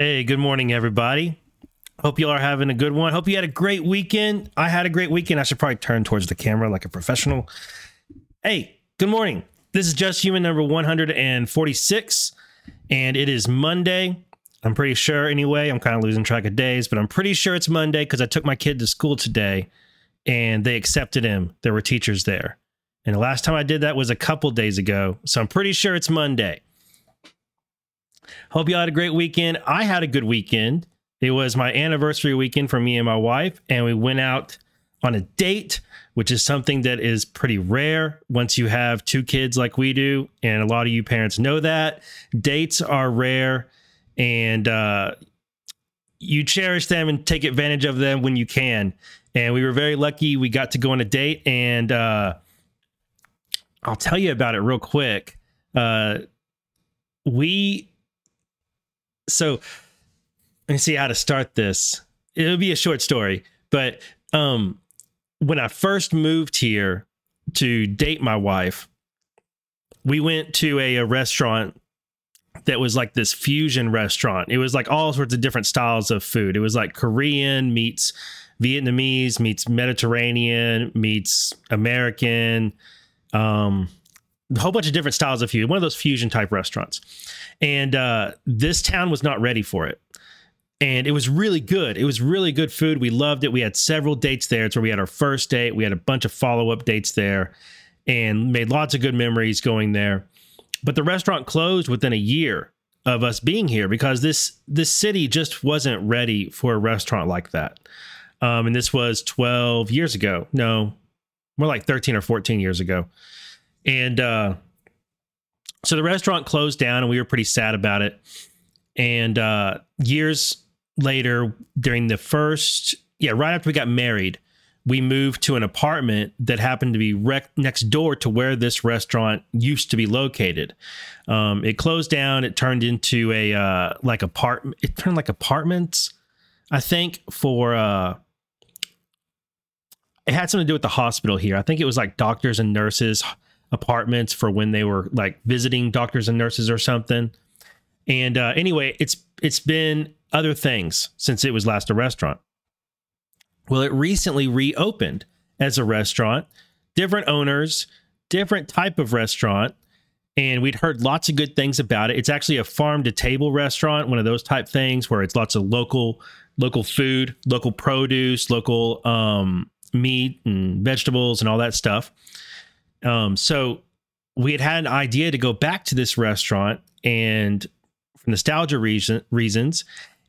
Hey, good morning, everybody. Hope you all are having a good one. Hope you had a great weekend. I had a great weekend. I should probably turn towards the camera like a professional. Hey, good morning. This is Just Human number 146, and it is Monday. I'm pretty sure, anyway. I'm kind of losing track of days, but I'm pretty sure it's Monday because I took my kid to school today and they accepted him. There were teachers there. And the last time I did that was a couple days ago. So I'm pretty sure it's Monday. Hope you all had a great weekend. I had a good weekend. It was my anniversary weekend for me and my wife, and we went out on a date, which is something that is pretty rare once you have two kids like we do. And a lot of you parents know that. Dates are rare, and uh, you cherish them and take advantage of them when you can. And we were very lucky. We got to go on a date, and uh, I'll tell you about it real quick. Uh, we so let me see how to start this. It'll be a short story, but um, when I first moved here to date my wife, we went to a, a restaurant that was like this fusion restaurant. It was like all sorts of different styles of food. It was like Korean meets Vietnamese meets Mediterranean meets American, um, a whole bunch of different styles of food. One of those fusion type restaurants, and uh, this town was not ready for it. And it was really good. It was really good food. We loved it. We had several dates there. It's where we had our first date. We had a bunch of follow up dates there, and made lots of good memories going there. But the restaurant closed within a year of us being here because this this city just wasn't ready for a restaurant like that. Um, and this was 12 years ago. No, more like 13 or 14 years ago. And uh, so the restaurant closed down, and we were pretty sad about it. And uh, years later, during the first, yeah, right after we got married, we moved to an apartment that happened to be rec- next door to where this restaurant used to be located. Um, it closed down. It turned into a uh, like apartment. It turned like apartments, I think, for uh, it had something to do with the hospital here. I think it was like doctors and nurses apartments for when they were like visiting doctors and nurses or something. And uh, anyway, it's it's been other things since it was last a restaurant. Well, it recently reopened as a restaurant, different owners, different type of restaurant, and we'd heard lots of good things about it. It's actually a farm to table restaurant, one of those type things where it's lots of local local food, local produce, local um, meat and vegetables and all that stuff. Um, so we had had an idea to go back to this restaurant and for nostalgia reason, reasons.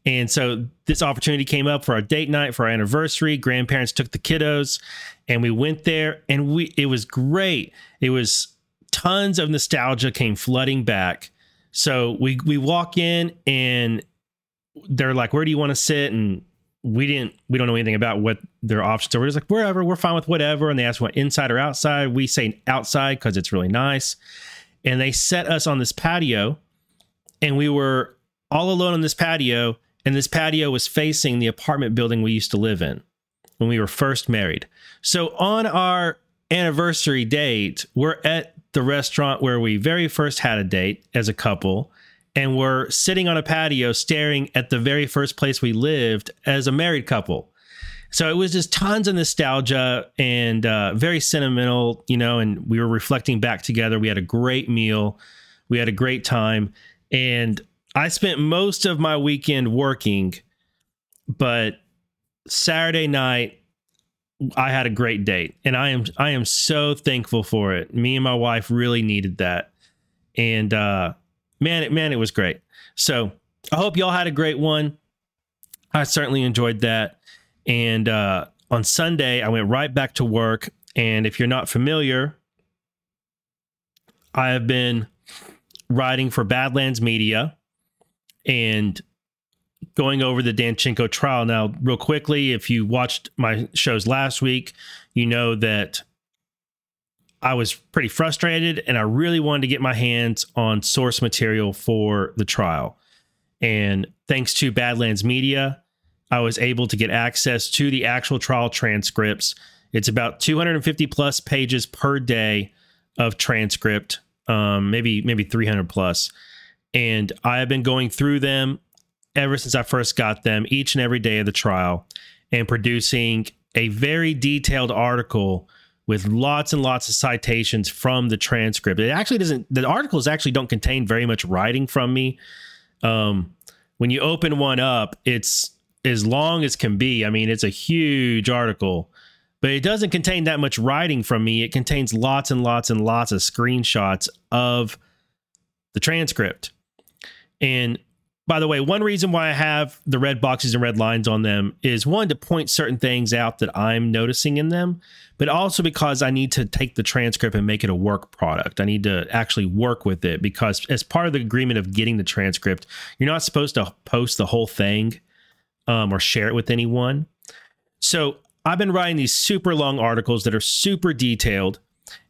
And so this opportunity came up for our date night for our anniversary. Grandparents took the kiddos and we went there and we it was great. It was tons of nostalgia came flooding back. So we we walk in and they're like, "Where do you want to sit?" And we didn't we don't know anything about what their options are. We're just like wherever, we're fine with whatever. And they ask what inside or outside. We say outside because it's really nice. And they set us on this patio, and we were all alone on this patio. And this patio was facing the apartment building we used to live in when we were first married. So on our anniversary date, we're at the restaurant where we very first had a date as a couple and we're sitting on a patio staring at the very first place we lived as a married couple. So it was just tons of nostalgia and uh, very sentimental, you know. And we were reflecting back together. We had a great meal, we had a great time, and I spent most of my weekend working, but Saturday night I had a great date, and I am I am so thankful for it. Me and my wife really needed that, and uh, man, it, man, it was great. So I hope y'all had a great one. I certainly enjoyed that. And uh, on Sunday, I went right back to work. And if you're not familiar, I have been writing for Badlands Media and going over the Danchenko trial. Now, real quickly, if you watched my shows last week, you know that I was pretty frustrated and I really wanted to get my hands on source material for the trial. And thanks to Badlands Media, I was able to get access to the actual trial transcripts. It's about 250 plus pages per day of transcript, um, maybe maybe 300 plus. And I have been going through them ever since I first got them each and every day of the trial and producing a very detailed article with lots and lots of citations from the transcript. It actually doesn't, the articles actually don't contain very much writing from me. Um, when you open one up, it's as long as can be. I mean, it's a huge article, but it doesn't contain that much writing from me. It contains lots and lots and lots of screenshots of the transcript. And by the way, one reason why I have the red boxes and red lines on them is one to point certain things out that I'm noticing in them, but also because I need to take the transcript and make it a work product. I need to actually work with it because as part of the agreement of getting the transcript, you're not supposed to post the whole thing um, or share it with anyone. So I've been writing these super long articles that are super detailed.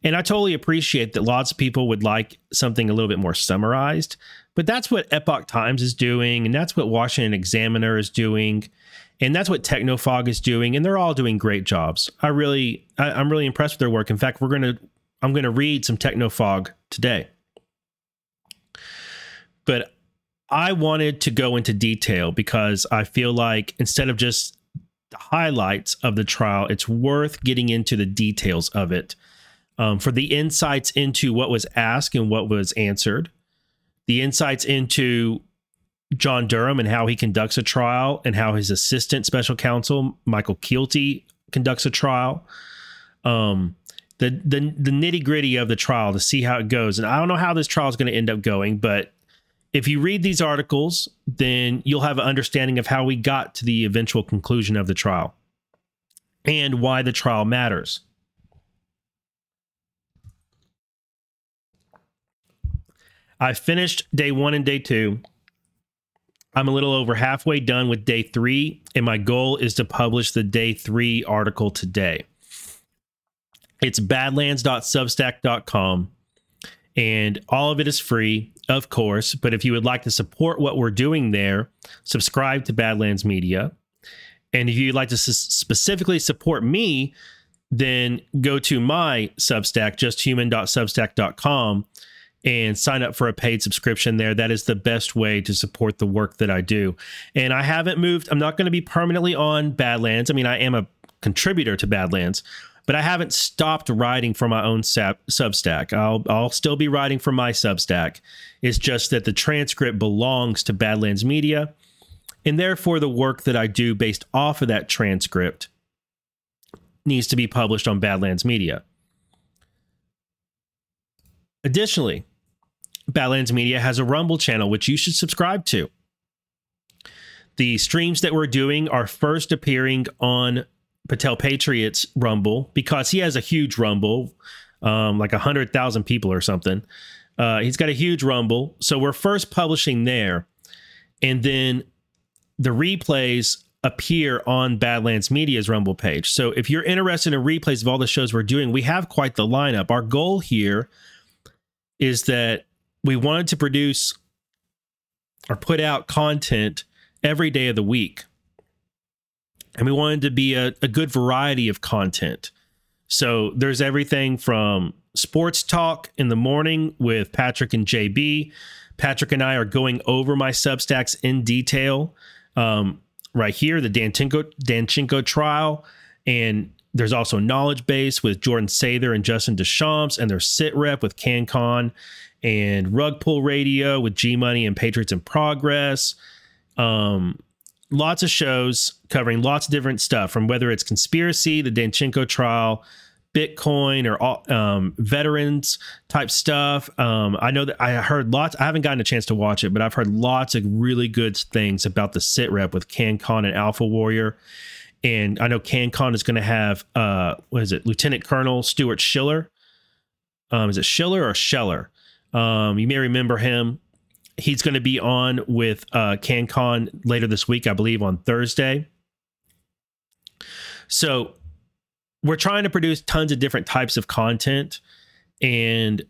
And I totally appreciate that lots of people would like something a little bit more summarized. But that's what Epoch Times is doing, and that's what Washington Examiner is doing, and that's what Technofog is doing, and they're all doing great jobs. I really, I, I'm really impressed with their work. In fact, we're gonna, I'm gonna read some Technofog today. But I wanted to go into detail because I feel like instead of just the highlights of the trial, it's worth getting into the details of it. Um, for the insights into what was asked and what was answered, the insights into John Durham and how he conducts a trial and how his assistant special counsel Michael Keilty conducts a trial. Um, the the the nitty gritty of the trial to see how it goes. And I don't know how this trial is going to end up going, but if you read these articles, then you'll have an understanding of how we got to the eventual conclusion of the trial and why the trial matters. I finished day one and day two. I'm a little over halfway done with day three, and my goal is to publish the day three article today. It's badlands.substack.com, and all of it is free, of course. But if you would like to support what we're doing there, subscribe to Badlands Media. And if you'd like to s- specifically support me, then go to my Substack, justhuman.substack.com and sign up for a paid subscription there. That is the best way to support the work that I do. And I haven't moved, I'm not going to be permanently on Badlands. I mean, I am a contributor to Badlands, but I haven't stopped writing for my own sub- Substack. I'll, I'll still be writing for my Substack. It's just that the transcript belongs to Badlands Media. And therefore, the work that I do based off of that transcript needs to be published on Badlands Media. Additionally, Badlands Media has a Rumble channel, which you should subscribe to. The streams that we're doing are first appearing on Patel Patriot's Rumble because he has a huge Rumble, um, like 100,000 people or something. Uh, he's got a huge Rumble. So we're first publishing there. And then the replays appear on Badlands Media's Rumble page. So if you're interested in replays of all the shows we're doing, we have quite the lineup. Our goal here is that we wanted to produce or put out content every day of the week. And we wanted to be a, a good variety of content. So there's everything from sports talk in the morning with Patrick and JB. Patrick and I are going over my Substacks in detail. Um, right here, the Danchenko Danchenko trial, and there's also knowledge base with Jordan Sather and Justin Deschamps, and there's sit rep with CanCon and rug pull radio with G Money and Patriots in Progress. Um, lots of shows covering lots of different stuff from whether it's conspiracy, the Danchenko trial, Bitcoin, or um, veterans type stuff. Um, I know that I heard lots. I haven't gotten a chance to watch it, but I've heard lots of really good things about the sit rep with CanCon and Alpha Warrior. And I know CanCon is going to have uh, what is it, Lieutenant Colonel Stuart Schiller. Um, is it Schiller or Scheller? Um, you may remember him. He's going to be on with uh, CanCon later this week, I believe, on Thursday. So we're trying to produce tons of different types of content, and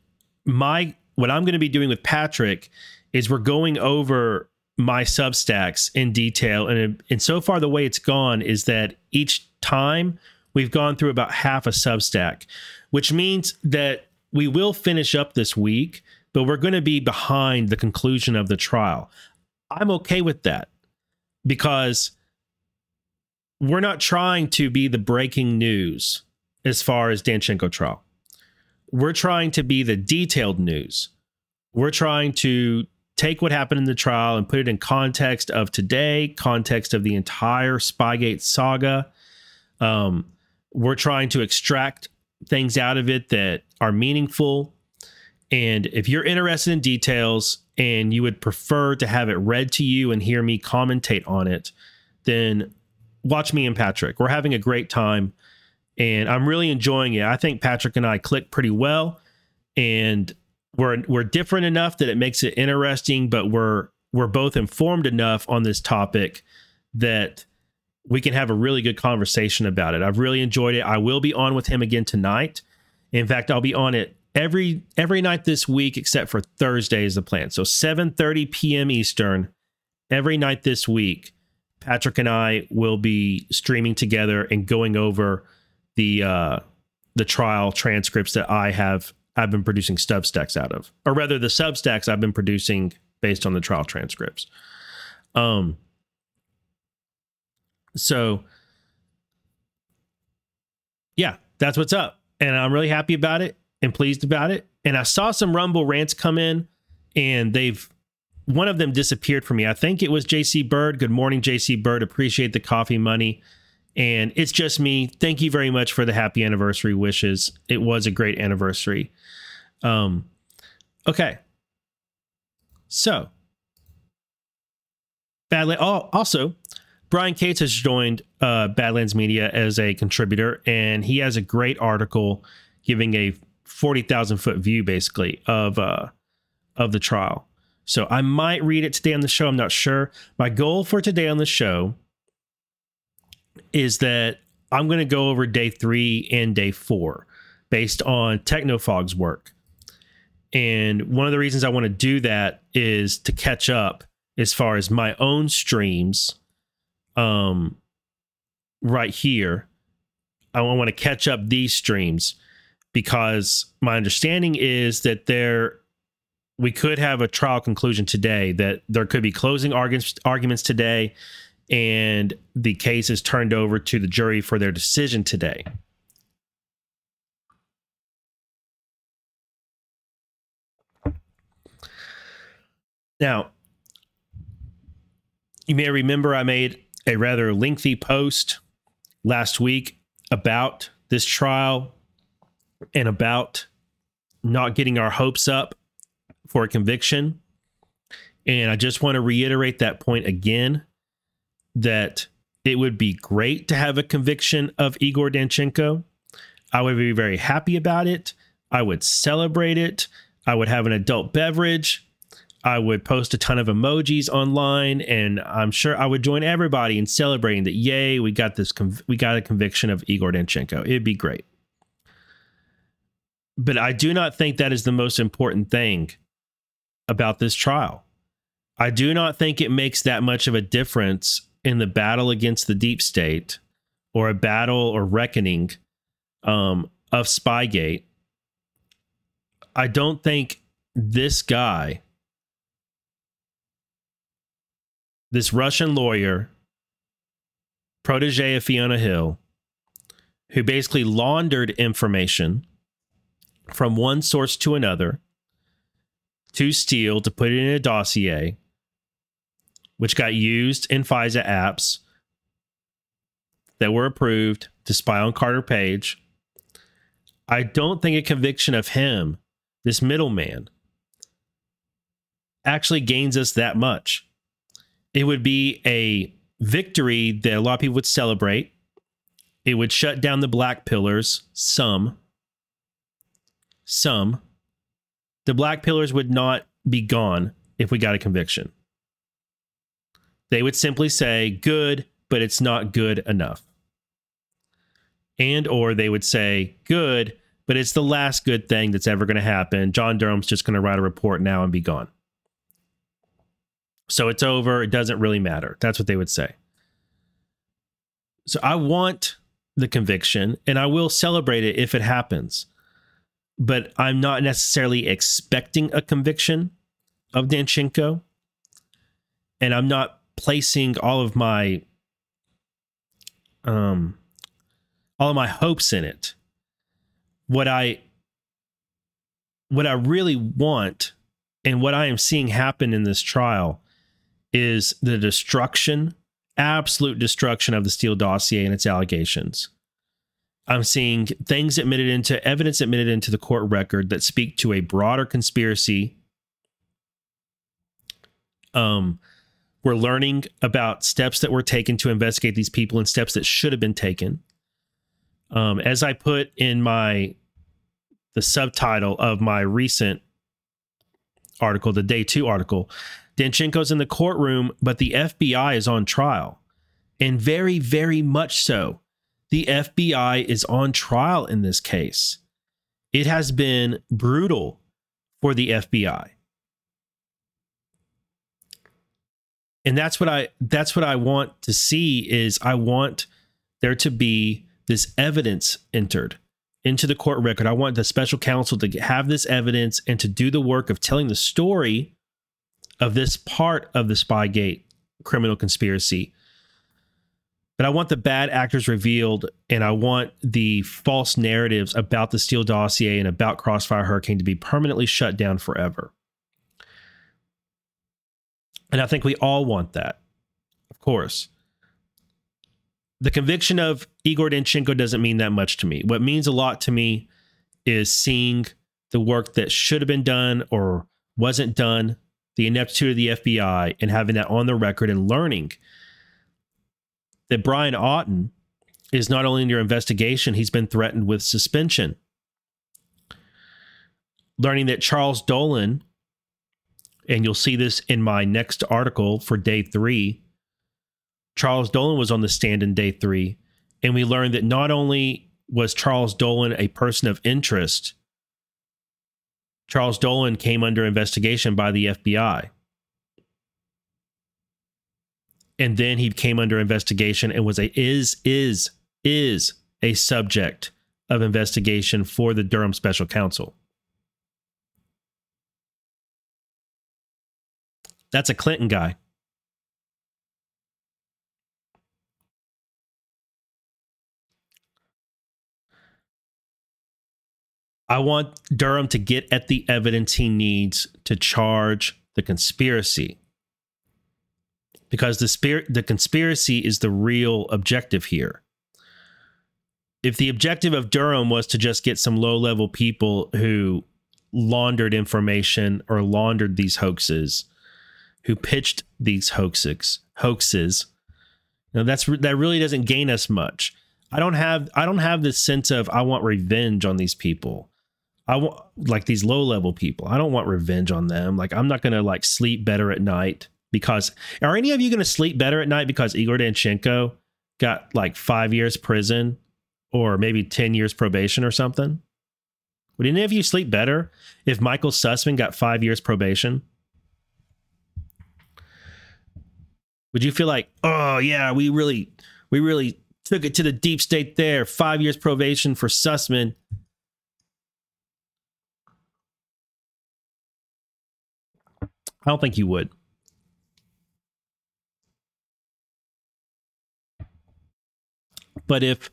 my what I'm going to be doing with Patrick is we're going over my Substacks in detail, and and so far the way it's gone is that each time we've gone through about half a Substack, which means that we will finish up this week, but we're going to be behind the conclusion of the trial. I'm okay with that. because we're not trying to be the breaking news as far as Danchenko trial. We're trying to be the detailed news. We're trying to take what happened in the trial and put it in context of today, context of the entire Spygate saga. Um, we're trying to extract things out of it that are meaningful. And if you're interested in details and you would prefer to have it read to you and hear me commentate on it, then watch me and Patrick. We're having a great time and I'm really enjoying it. I think Patrick and I click pretty well and we're we're different enough that it makes it interesting, but we're we're both informed enough on this topic that we can have a really good conversation about it. I've really enjoyed it. I will be on with him again tonight. In fact, I'll be on it every every night this week except for Thursday is the plan. So 7:30 p.m. Eastern every night this week. Patrick and I will be streaming together and going over the uh, the trial transcripts that I have I've been producing substacks out of, or rather the substacks I've been producing based on the trial transcripts. Um. So, yeah, that's what's up, and I'm really happy about it and pleased about it. And I saw some Rumble rants come in, and they've one of them disappeared for me. I think it was JC Bird. Good morning, JC Bird. Appreciate the coffee money. And it's just me. Thank you very much for the happy anniversary wishes. It was a great anniversary. Um, okay. So, Badland. Oh, also, Brian Cates has joined uh, Badlands Media as a contributor, and he has a great article giving a forty thousand foot view, basically of uh, of the trial. So I might read it today on the show. I'm not sure. My goal for today on the show is that I'm going to go over day three and day four based on Technofog's work. And one of the reasons I want to do that is to catch up as far as my own streams um right here. I want to catch up these streams because my understanding is that there we could have a trial conclusion today that there could be closing arguments arguments today and the case is turned over to the jury for their decision today. Now, you may remember I made a rather lengthy post last week about this trial and about not getting our hopes up for a conviction. And I just want to reiterate that point again that it would be great to have a conviction of Igor Danchenko. I would be very happy about it. I would celebrate it. I would have an adult beverage. I would post a ton of emojis online, and I'm sure I would join everybody in celebrating that. Yay, we got this! Conv- we got a conviction of Igor Danchenko. It'd be great. But I do not think that is the most important thing about this trial. I do not think it makes that much of a difference in the battle against the deep state or a battle or reckoning um, of Spygate. I don't think this guy, this Russian lawyer, protege of Fiona Hill, who basically laundered information from one source to another to steal to put it in a dossier, which got used in FISA apps that were approved to spy on Carter Page. I don't think a conviction of him, this middleman, actually gains us that much. It would be a victory that a lot of people would celebrate. It would shut down the black pillars, some. Some the black pillars would not be gone if we got a conviction. They would simply say good, but it's not good enough. And or they would say good, but it's the last good thing that's ever going to happen. John Durham's just going to write a report now and be gone. So it's over. It doesn't really matter. That's what they would say. So I want the conviction and I will celebrate it if it happens but I'm not necessarily expecting a conviction of Danchenko. And I'm not placing all of my um all of my hopes in it. What I what I really want and what I am seeing happen in this trial is the destruction, absolute destruction of the Steele dossier and its allegations. I'm seeing things admitted into evidence admitted into the court record that speak to a broader conspiracy. Um, we're learning about steps that were taken to investigate these people and steps that should have been taken. Um, as I put in my the subtitle of my recent article, the day two article, Danchenko's in the courtroom, but the FBI is on trial. And very, very much so. The FBI is on trial in this case. It has been brutal for the FBI. And that's what I that's what I want to see is I want there to be this evidence entered into the court record. I want the special counsel to have this evidence and to do the work of telling the story of this part of the Spygate criminal conspiracy. But I want the bad actors revealed and I want the false narratives about the Steele dossier and about Crossfire Hurricane to be permanently shut down forever. And I think we all want that, of course the conviction of Igor Danchenko doesn't mean that much to me. What means a lot to me is seeing the work that should have been done or wasn't done, the ineptitude of the FBI, and having that on the record and learning that Brian Auten is not only under investigation, he's been threatened with suspension. Learning that Charles Dolan, and you'll see this in my next article for day three, Charles Dolan was on the stand in day three, and we learned that not only was Charles Dolan a person of interest, Charles Dolan came under investigation by the FBI. And then he came under investigation and was a is is is a subject of investigation for the Durham Special Counsel. That's a Clinton guy. I want Durham to get at the evidence he needs to charge the conspiracy. Because the spirit the conspiracy is the real objective here. If the objective of Durham was to just get some low-level people who laundered information or laundered these hoaxes, who pitched these hoaxes, hoaxes, know, that's that really doesn't gain us much. I don't have I don't have this sense of I want revenge on these people. I want like these low level people. I don't want revenge on them. Like I'm not gonna like sleep better at night because are any of you gonna sleep better at night because Igor Danchenko got like five years prison or maybe ten years probation or something? Would any of you sleep better if Michael Sussmann got five years probation? Would you feel like, oh yeah, we really, we really took it to the deep state there. Five years probation for Sussmann. I don't think you would. But if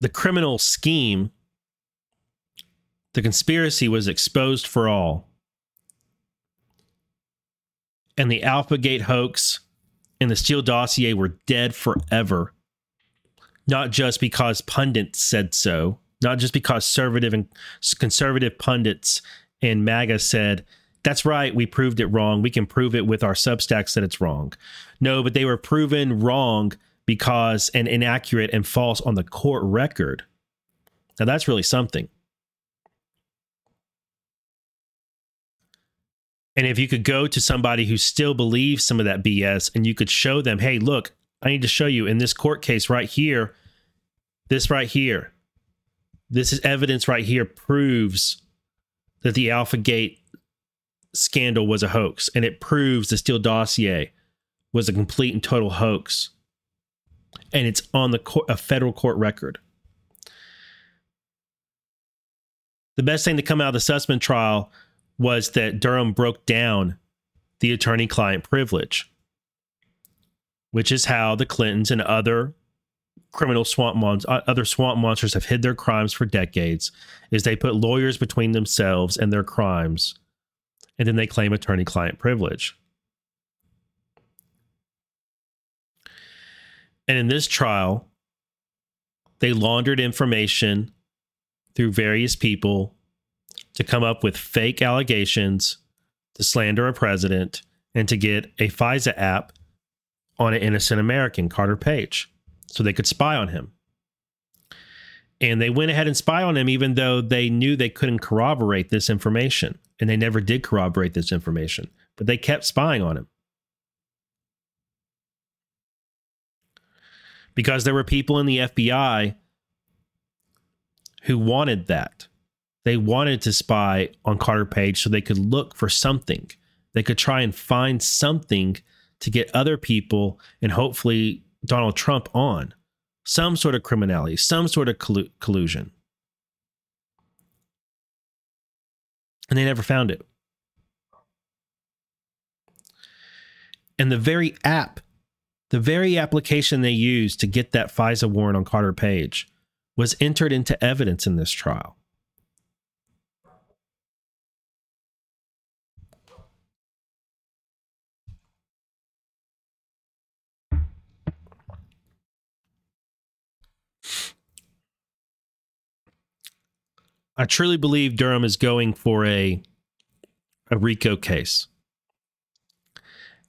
the criminal scheme, the conspiracy was exposed for all, and the Alphagate hoax and the Steele dossier were dead forever, not just because pundits said so, not just because conservative and conservative pundits and MAGA said, that's right, we proved it wrong. We can prove it with our substacks that it's wrong. No, but they were proven wrong because and inaccurate and false on the court record. Now that's really something. And if you could go to somebody who still believes some of that BS and you could show them, hey, look, I need to show you in this court case right here, this right here, this is evidence right here proves that the Alphagate scandal was a hoax, and it proves the Steele dossier was a complete and total hoax, and it's on the court, a federal court record. The best thing to come out of the Sussmann trial was that Durham broke down the attorney client privilege, which is how the Clintons and other criminal swamp monsters, uh, other swamp monsters have hid their crimes for decades, is they put lawyers between themselves and their crimes, and then they claim attorney client privilege. And in this trial, they laundered information through various people to come up with fake allegations to slander a president and to get a FISA app on an innocent American, Carter Page, so they could spy on him. And they went ahead and spy on him, even though they knew they couldn't corroborate this information. And they never did corroborate this information, but they kept spying on him. because there were people in the FBI who wanted that. They wanted to spy on Carter Page so they could look for something. They could try and find something to get other people and hopefully Donald Trump on some sort of criminality, some sort of collu- collusion. And they never found it. And the very app the very application they used to get that FISA warrant on Carter Page was entered into evidence in this trial. I truly believe Durham is going for a a RICO case.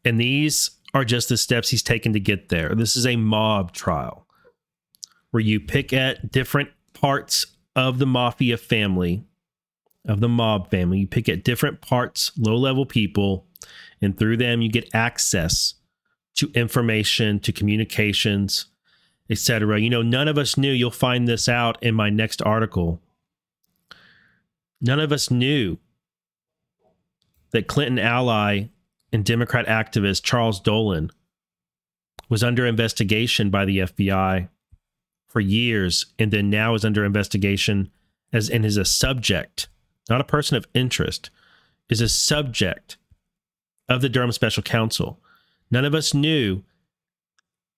And these are just the steps he's taken to get there. This is a mob trial where you pick at different parts of the mafia family, of the mob family. You pick at different parts, low level people, and through them you get access to information, to communications, etc. You know, none of us knew. You'll find this out in my next article. None of us knew that Clinton ally and Democrat activist Charles Dolan was under investigation by the FBI for years and then now is under investigation as and is a subject, not a person of interest, is a subject of the Durham Special Counsel. None of us knew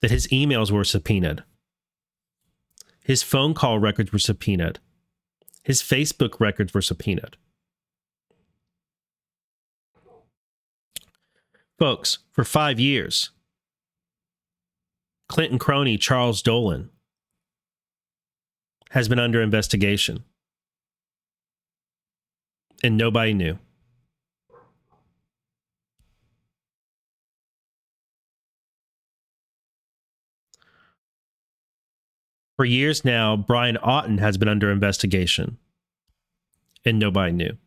that his emails were subpoenaed. His phone call records were subpoenaed. His Facebook records were subpoenaed. Folks, for five years, Clinton crony Charles Dolan has been under investigation. And nobody knew. For years now, Brian Auten has been under investigation, and nobody knew.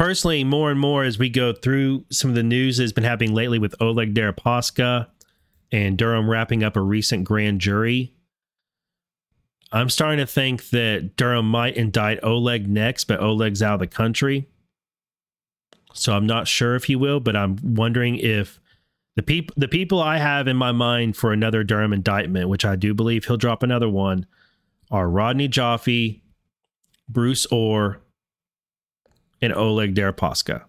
personally, more and more as we go through some of the news that's been happening lately with Oleg Deripaska and Durham wrapping up a recent grand jury, I'm starting to think that Durham might indict Oleg next, but Oleg's out of the country. So I'm not sure if he will, but I'm wondering if the people the people I have in my mind for another Durham indictment, which I do believe he'll drop another one, are Rodney Joffe, Bruce Ohr, and Oleg Deripaska.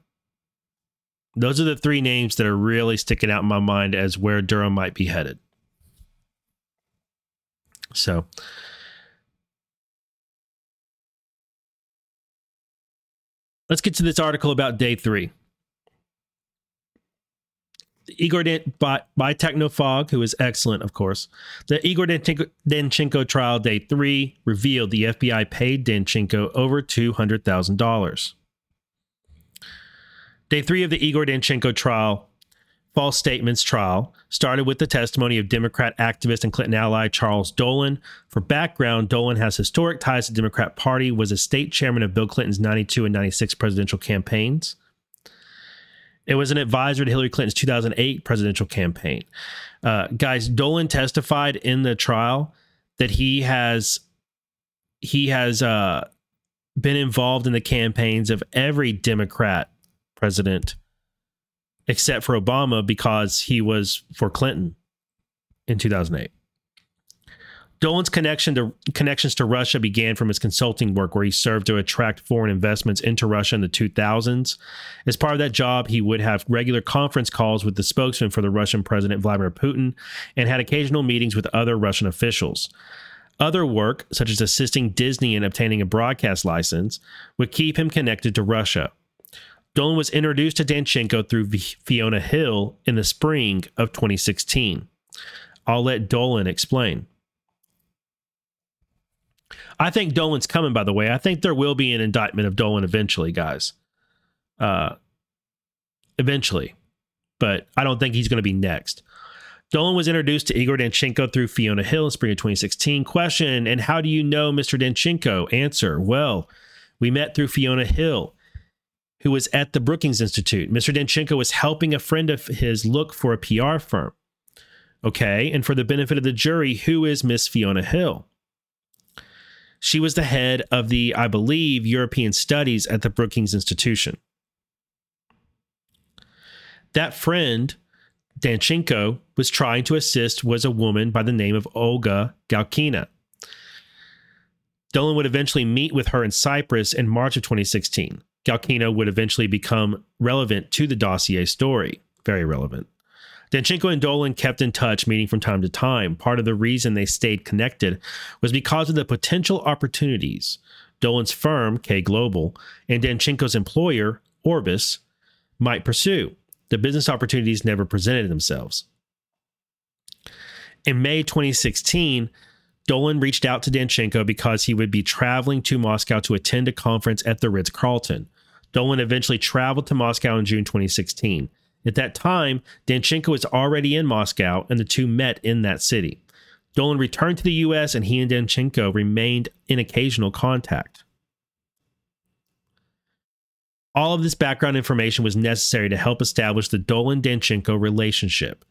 Those are the three names that are really sticking out in my mind as where Durham might be headed. So, let's get to this article about day three. Igor Dan- by, by Technofog, who is excellent, of course. The Igor Danchenko, Danchenko trial, day three, revealed the FBI paid Danchenko over $200,000. Day three of the Igor Danchenko trial, false statements trial, started with the testimony of Democrat activist and Clinton ally Charles Dolan. For background, Dolan has historic ties to the Democrat Party, was a state chairman of Bill Clinton's 92 and 96 presidential campaigns. It was an advisor to Hillary Clinton's 2008 presidential campaign. Uh, guys, Dolan testified in the trial that he has he has uh, been involved in the campaigns of every Democrat president except for Obama because he was for Clinton in 2008. Dolan's connection to connections to Russia began from his consulting work, where he served to attract foreign investments into Russia in the 2000s. As part of that job, he would have regular conference calls with the spokesman for the Russian President Vladimir Putin and had occasional meetings with other Russian officials. Other work, such as assisting Disney in obtaining a broadcast license, would keep him connected to Russia. Dolan was introduced to Danchenko through Fiona Hill in the spring of 2016. I'll let Dolan explain. I think Dolan's coming, by the way. I think there will be an indictment of Dolan eventually, guys. Uh, eventually. But I don't think he's going to be next. Dolan was introduced to Igor Danchenko through Fiona Hill in spring of 2016. Question And how do you know Mr. Danchenko? Answer Well, we met through Fiona Hill, who was at the Brookings Institute. Mr. Danchenko was helping a friend of his look for a PR firm. Okay, and for the benefit of the jury, who is Miss Fiona Hill? She was the head of the, I believe, European studies at the Brookings Institution. That friend, Danchenko, was trying to assist was a woman by the name of Olga Galkina. Dolan would eventually meet with her in Cyprus in March of 2016. Galkina would eventually become relevant to the dossier story, very relevant. Danchenko and Dolan kept in touch, meeting from time to time. Part of the reason they stayed connected was because of the potential opportunities Dolan's firm, K Global, and Danchenko's employer, Orbis, might pursue. The business opportunities never presented themselves. In May 2016, Dolan reached out to Danchenko because he would be traveling to Moscow to attend a conference at the Ritz Carlton. Dolan eventually traveled to Moscow in June 2016. At that time, Danchenko was already in Moscow and the two met in that city. Dolan returned to the U.S. and he and Danchenko remained in occasional contact. All of this background information was necessary to help establish the Dolan Danchenko relationship.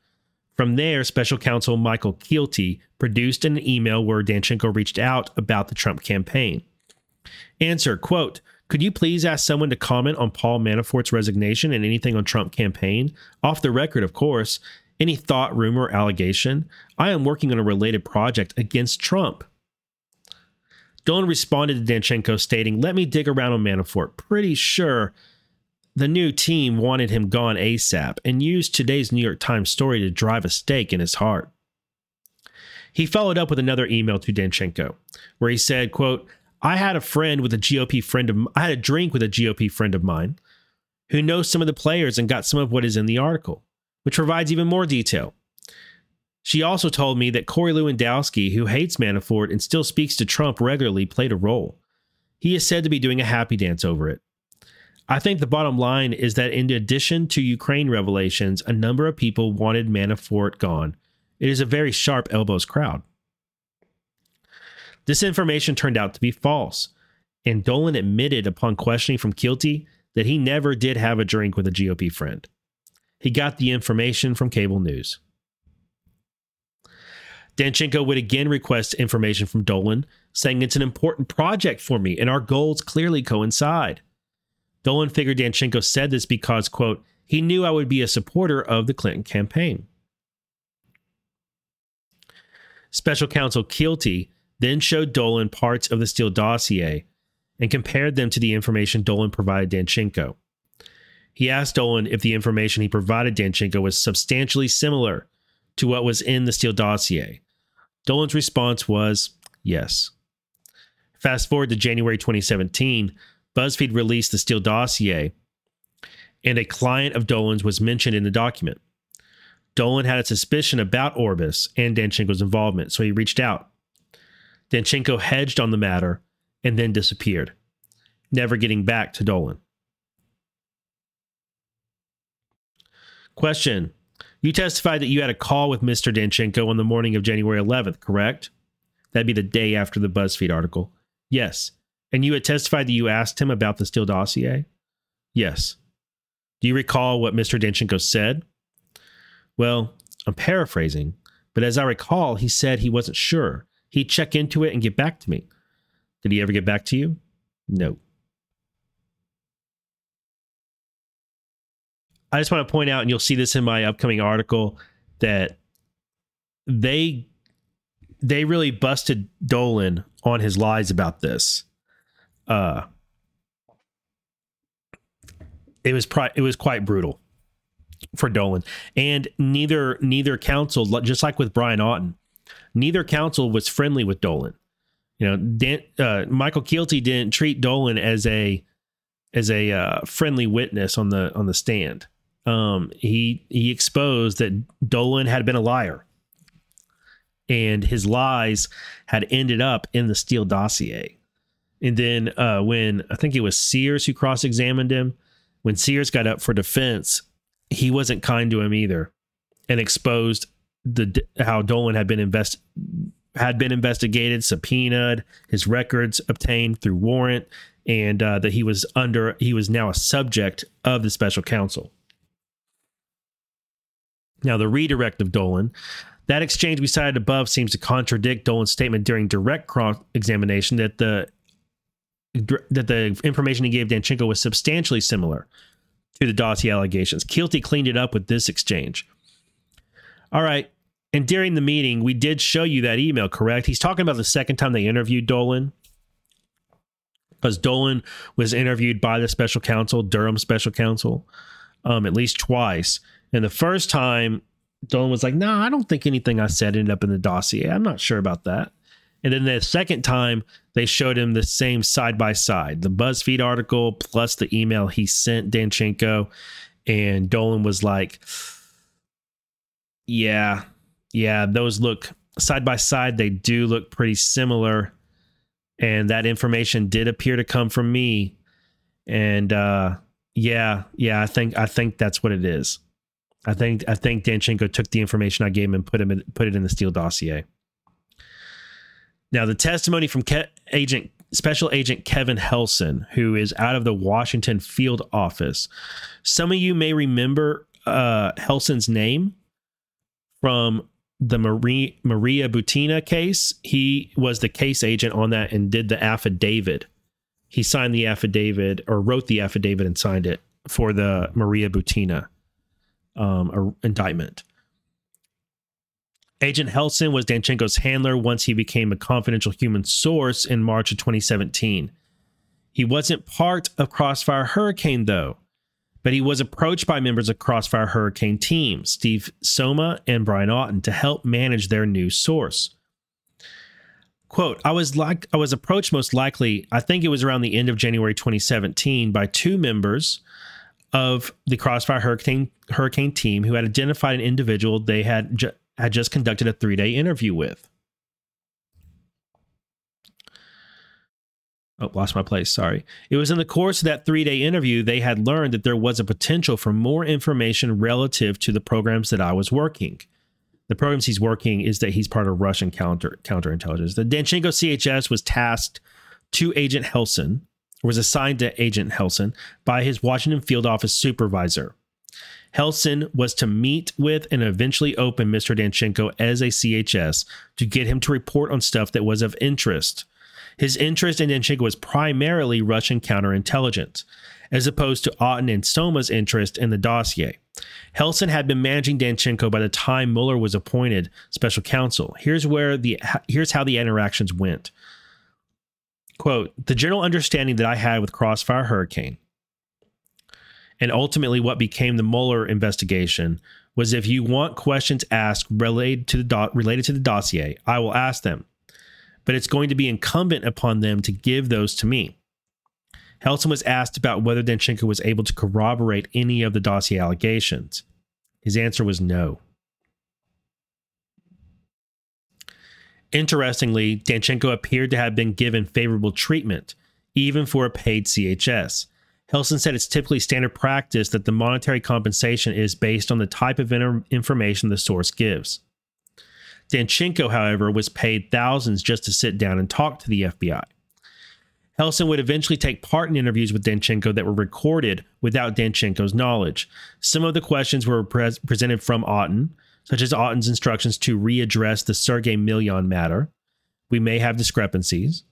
From there, special counsel Michael Keilty produced an email where Danchenko reached out about the Trump campaign. Answer, quote, could you please ask someone to comment on Paul Manafort's resignation and anything on Trump campaign? Off the record, of course. Any thought, rumor, allegation? I am working on a related project against Trump. Dolan responded to Danchenko stating, Let me dig around on Manafort. Pretty sure the new team wanted him gone ASAP and used today's New York Times story to drive a stake in his heart. He followed up with another email to Danchenko, where he said, quote, I had a friend with a GOP friend of I had a drink with a GOP friend of mine who knows some of the players and got some of what is in the article, which provides even more detail. She also told me that Corey Lewandowski, who hates Manafort and still speaks to Trump regularly, played a role. He is said to be doing a happy dance over it. I think the bottom line is that in addition to Ukraine revelations, a number of people wanted Manafort gone. It is a very sharp elbows crowd. This information turned out to be false, and Dolan admitted upon questioning from Keilty that he never did have a drink with a GOP friend. He got the information from cable news. Danchenko would again request information from Dolan, saying it's an important project for me and our goals clearly coincide. Dolan figured Danchenko said this because, quote, he knew I would be a supporter of the Clinton campaign. Special counsel Keilty then showed Dolan parts of the Steele dossier and compared them to the information Dolan provided Danchenko. He asked Dolan if the information he provided Danchenko was substantially similar to what was in the Steele dossier. Dolan's response was yes. Fast forward to January 2017, BuzzFeed released the Steele dossier, and a client of Dolan's was mentioned in the document. Dolan had a suspicion about Orbis and Danchenko's involvement, so he reached out. Danchenko hedged on the matter and then disappeared, never getting back to Dolan. Question You testified that you had a call with Mr. Danchenko on the morning of January 11th, correct? That'd be the day after the BuzzFeed article. Yes. And you had testified that you asked him about the Steele dossier? Yes. Do you recall what Mr. Danchenko said? Well, I'm paraphrasing, but as I recall, he said he wasn't sure He'd check into it and get back to me. Did he ever get back to you? No. I just want to point out, and you'll see this in my upcoming article, that they they really busted Dolan on his lies about this. Uh, it was pri- it was quite brutal for Dolan, and neither neither counsel, just like with Brian Auten, neither counsel was friendly with Dolan. You know, Dan, uh, Michael Keilty didn't treat Dolan as a as a uh, friendly witness on the on the stand. Um, he he exposed that Dolan had been a liar, and his lies had ended up in the Steele dossier. And then uh, when I think it was Sears who cross examined him, when Sears got up for defense, he wasn't kind to him either, and exposed the how Dolan had been invest had been investigated, subpoenaed, his records obtained through warrant, and uh, that he was under he was now a subject of the special counsel. Now the redirect of Dolan. That exchange we cited above seems to contradict Dolan's statement during direct cross examination that the that the information he gave Danchenko was substantially similar to the dossier allegations. Keilty cleaned it up with this exchange. All right. And during the meeting, we did show you that email, correct? He's talking about the second time they interviewed Dolan. Because Dolan was interviewed by the special counsel, Durham special counsel, um, at least twice. And the first time, Dolan was like, no, nah, I don't think anything I said ended up in the dossier. I'm not sure about that. And then the second time, they showed him the same side by side the BuzzFeed article plus the email he sent Danchenko. And Dolan was like, yeah, yeah, those look side by side. They do look pretty similar. And that information did appear to come from me. And uh, yeah, yeah, I think I think that's what it is. I think I think Danchenko took the information I gave him and put him in, put it in the Steele dossier. Now, the testimony from Ke- Agent Special Agent Kevin Helson, who is out of the Washington field office. Some of you may remember uh, Helson's name from the Marie, Maria Butina case. He was the case agent on that and did the affidavit. He signed the affidavit or wrote the affidavit and signed it for the Maria Butina um, indictment. Agent Helson was Danchenko's handler once he became a confidential human source in March of 2017. He wasn't part of Crossfire Hurricane, though, but he was approached by members of Crossfire Hurricane team, Steve Somma and Brian Auten, to help manage their new source. Quote, I was like I was approached most likely, I think it was around the end of January 2017, by two members of the Crossfire Hurricane Hurricane team who had identified an individual they had ju- had just conducted a three day interview with. Oh, lost my place. Sorry. It was in the course of that three day interview they had learned that there was a potential for more information relative to the programs that I was working. The programs he's working is that he's part of Russian counter counterintelligence. The Danchenko CHS was tasked to Agent Helson, was assigned to Agent Helson by his Washington field office supervisor. Helson was to meet with and eventually open Mr. Danchenko as a CHS to get him to report on stuff that was of interest. His interest in Danchenko was primarily Russian counterintelligence, as opposed to Auten and Somma's interest in the dossier. Helson had been managing Danchenko by the time Mueller was appointed special counsel. Here's where the here's how the interactions went. Quote, the general understanding that I had with Crossfire Hurricane and ultimately what became the Mueller investigation was if you want questions asked related to the do- related to the dossier, I will ask them. But it's going to be incumbent upon them to give those to me. Helson was asked about whether Danchenko was able to corroborate any of the dossier allegations. His answer was no. Interestingly, Danchenko appeared to have been given favorable treatment, even for a paid CHS. Helson said it's typically standard practice that the monetary compensation is based on the type of inter- information the source gives. Danchenko, however, was paid thousands just to sit down and talk to the FBI. Helson would eventually take part in interviews with Danchenko that were recorded without Danchenko's knowledge. Some of the questions were pre- presented from Auten, such as Auten's instructions to readdress the Sergei Millian matter. We may have discrepancies.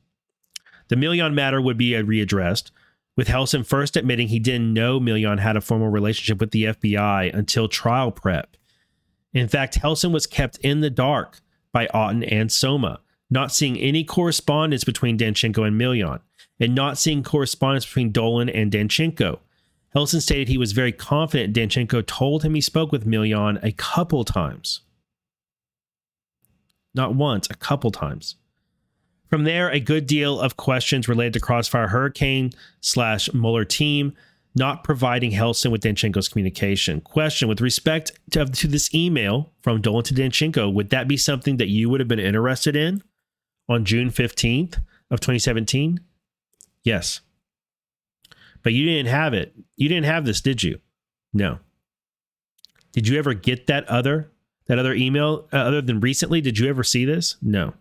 The Millian matter would be readdressed, with Helson first admitting he didn't know Millian had a formal relationship with the FBI until trial prep. In fact, Helson was kept in the dark by Auten and Somma, not seeing any correspondence between Danchenko and Millian, and not seeing correspondence between Dolan and Danchenko. Helson stated he was very confident Danchenko told him he spoke with Millian a couple times. Not once, a couple times. From there, a good deal of questions related to Crossfire Hurricane slash Mueller team not providing Helson with Danchenko's communication. Question with respect to, to this email from Dolan to Danchenko, would that be something that you would have been interested in on June 15th of 2017? Yes. But you didn't have it. You didn't have this, did you? No. Did you ever get that other that other email uh, other than recently? Did you ever see this? No.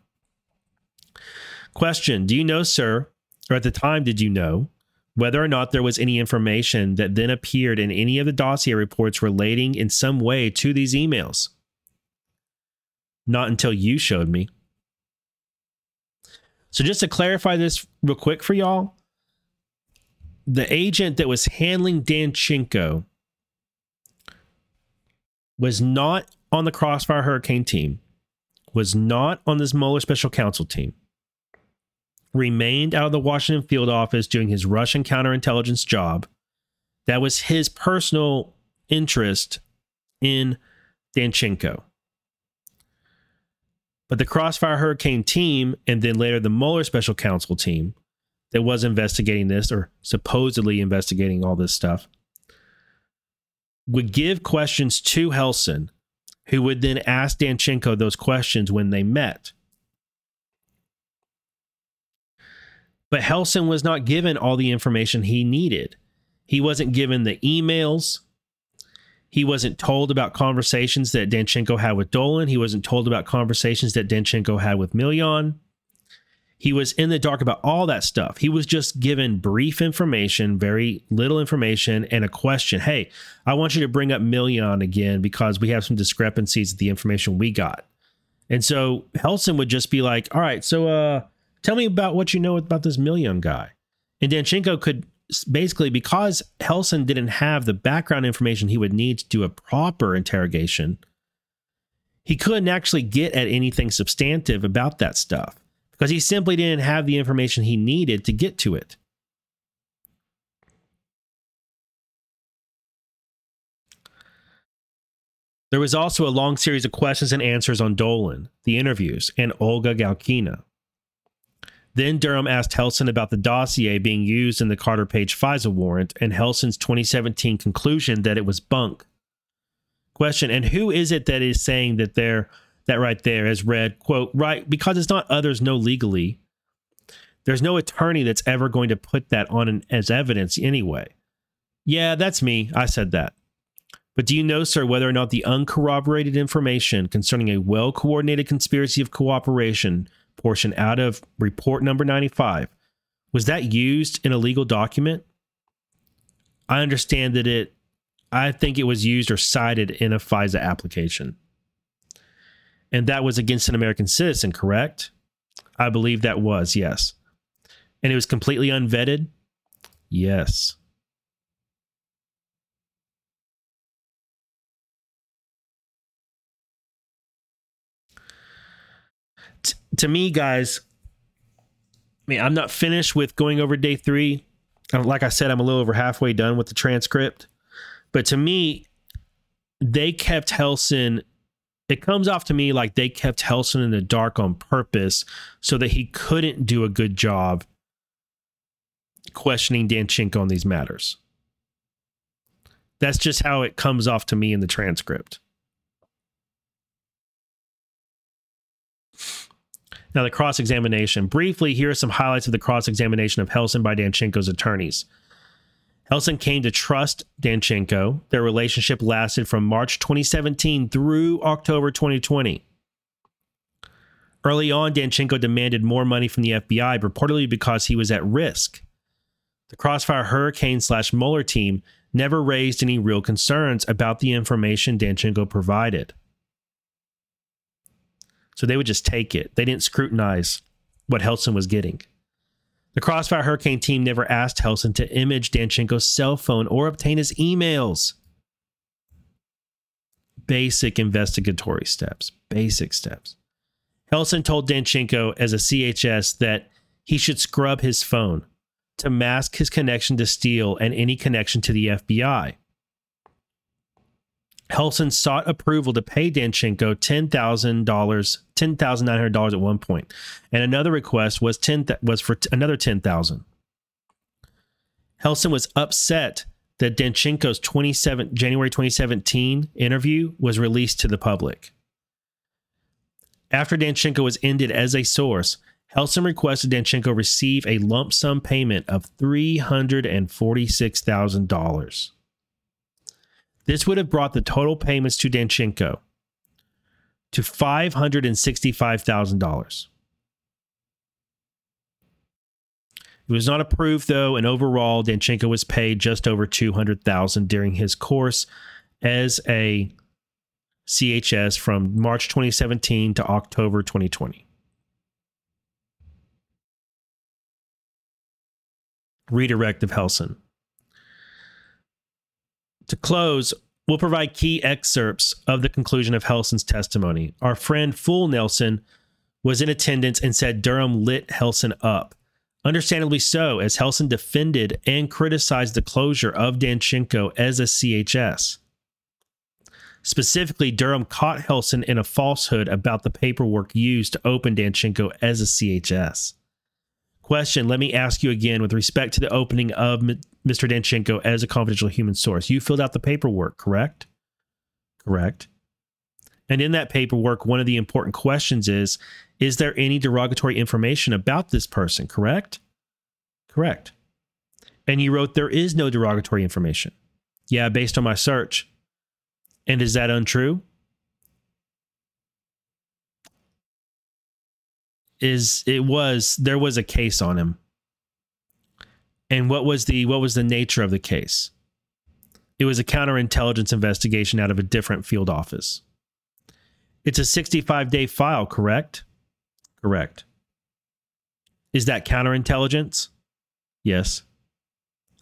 Question Do you know, sir, or at the time, did you know whether or not there was any information that then appeared in any of the dossier reports relating in some way to these emails? Not until you showed me. So, just to clarify this real quick for y'all, the agent that was handling Danchenko was not on the Crossfire Hurricane team, was not on this Mueller special counsel team remained out of the Washington field office doing his Russian counterintelligence job. That was his personal interest in Danchenko. But the Crossfire Hurricane team, and then later the Mueller special counsel team that was investigating this or supposedly investigating all this stuff, would give questions to Helson, who would then ask Danchenko those questions when they met. But Helson was not given all the information he needed. He wasn't given the emails. He wasn't told about conversations that Danchenko had with Dolan. He wasn't told about conversations that Danchenko had with Millian. He was in the dark about all that stuff. He was just given brief information, very little information, and a question. Hey, I want you to bring up Millian again because we have some discrepancies with the information we got. And so Helson would just be like, all right, so uh Tell me about what you know about this Millian guy. And Danchenko could basically, because Helson didn't have the background information he would need to do a proper interrogation, he couldn't actually get at anything substantive about that stuff because he simply didn't have the information he needed to get to it. There was also a long series of questions and answers on Dolan, the interviews, and Olga Galkina. Then Durham asked Helson about the dossier being used in the Carter Page FISA warrant and Helson's 2017 conclusion that it was bunk. Question: And who is it that is saying that they're that right there has read quote right because it's not others know legally. There's no attorney that's ever going to put that on an, as evidence anyway. Yeah, that's me. I said that. But do you know, sir, whether or not the uncorroborated information concerning a well coordinated conspiracy of cooperation portion out of report number 95 was that used in a legal document? I understand that it i think it was used or cited in a fisa application. And that was against an american citizen correct? I believe that was yes. And it was completely unvetted? Yes to me, guys, I mean, I'm not finished with going over day three. Like I said, I'm a little over halfway done with the transcript. But to me, they kept Helson. It comes off to me like they kept Helson in the dark on purpose so that he couldn't do a good job questioning Danchenko on these matters. That's just how it comes off to me in the transcript. Now, the cross examination. Briefly, here are some highlights of the cross examination of Helson by Danchenko's attorneys. Helson came to trust Danchenko. Their relationship lasted from March 2017 through October 2020. Early on, Danchenko demanded more money from the FBI, reportedly because he was at risk. The Crossfire Hurricane slash Mueller team never raised any real concerns about the information Danchenko provided. So they would just take it. They didn't scrutinize what Helson was getting. The Crossfire Hurricane team never asked Helson to image Danchenko's cell phone or obtain his emails. Basic investigatory steps, basic steps. Helson told Danchenko as a CHS that he should scrub his phone to mask his connection to Steele and any connection to the FBI. Helson sought approval to pay Danchenko $10,000, $10,900 at one point, and another request was 10 was for t- another 10,000. Helson was upset that Danchenko's 27 January 2017 interview was released to the public. After Danchenko was ended as a source, Helson requested Danchenko receive a lump sum payment of $346,000. This would have brought the total payments to Danchenko to $565,000. It was not approved though, and overall, Danchenko was paid just over 200,000 during his course as a CHS from March 2017 to October 2020. redirect of Helson. To close, we'll provide key excerpts of the conclusion of Helson's testimony. Our friend Fool Nelson was in attendance and said Durham lit Helson up. Understandably so, as Helson defended and criticized the closure of Danchenko as a CHS. Specifically, Durham caught Helson in a falsehood about the paperwork used to open Danchenko as a CHS. Question Let me ask you again with respect to the opening of Mr. Danchenko as a confidential human source. You filled out the paperwork, correct? Correct. And in that paperwork, one of the important questions is Is there any derogatory information about this person, correct? Correct. And you wrote, There is no derogatory information. Yeah, based on my search. And is that untrue? Is it was there was a case on him. And what was the what was the nature of the case? It was a counterintelligence investigation out of a different field office. It's a 65 day file, correct? Correct. Is that counterintelligence? Yes.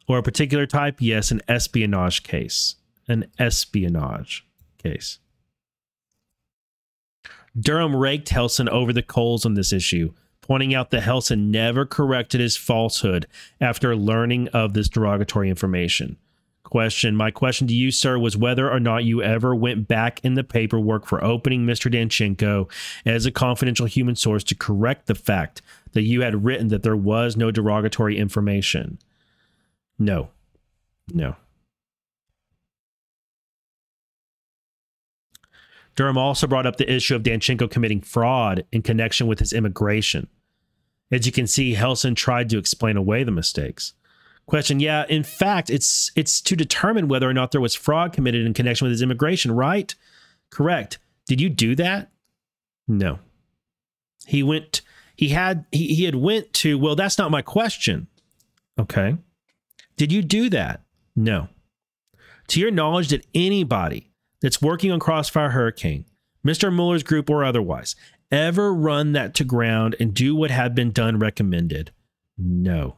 Or a particular type? Yes, an espionage case. An espionage case. Durham raked Helson over the coals on this issue, pointing out that Helson never corrected his falsehood after learning of this derogatory information. Question My question to you, sir, was whether or not you ever went back in the paperwork for opening Mr. Danchenko as a confidential human source to correct the fact that you had written that there was no derogatory information. No. No. Durham also brought up the issue of Danchenko committing fraud in connection with his immigration. As you can see, Helson tried to explain away the mistakes. Question: Yeah, in fact, it's it's to determine whether or not there was fraud committed in connection with his immigration, right? Correct. Did you do that? No. He went. He had. He, he had went to. Well, that's not my question. Okay. Did you do that? No. To your knowledge, did anybody that's working on Crossfire Hurricane, Mr. Mueller's group or otherwise, ever run that to ground and do what had been done recommended? No.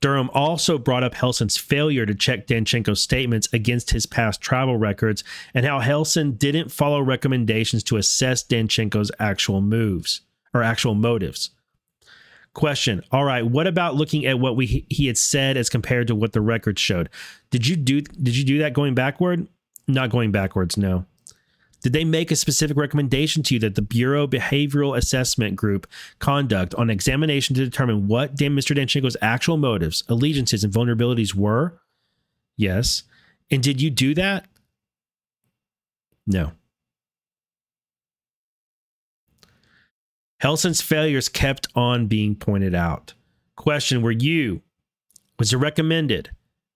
Durham also brought up Helson's failure to check Danchenko's statements against his past travel records and how Helson didn't follow recommendations to assess Danchenko's actual moves or actual motives. Question. All right. What about looking at what we he had said as compared to what the record showed? Did you do did you do that going backward? Not going backwards, no. Did they make a specific recommendation to you that the Bureau Behavioral Assessment Group conduct on examination to determine what Mr. Danchenko's actual motives, allegiances, and vulnerabilities were? Yes. And did you do that? No. Helson's failures kept on being pointed out. Question Were you, was it recommended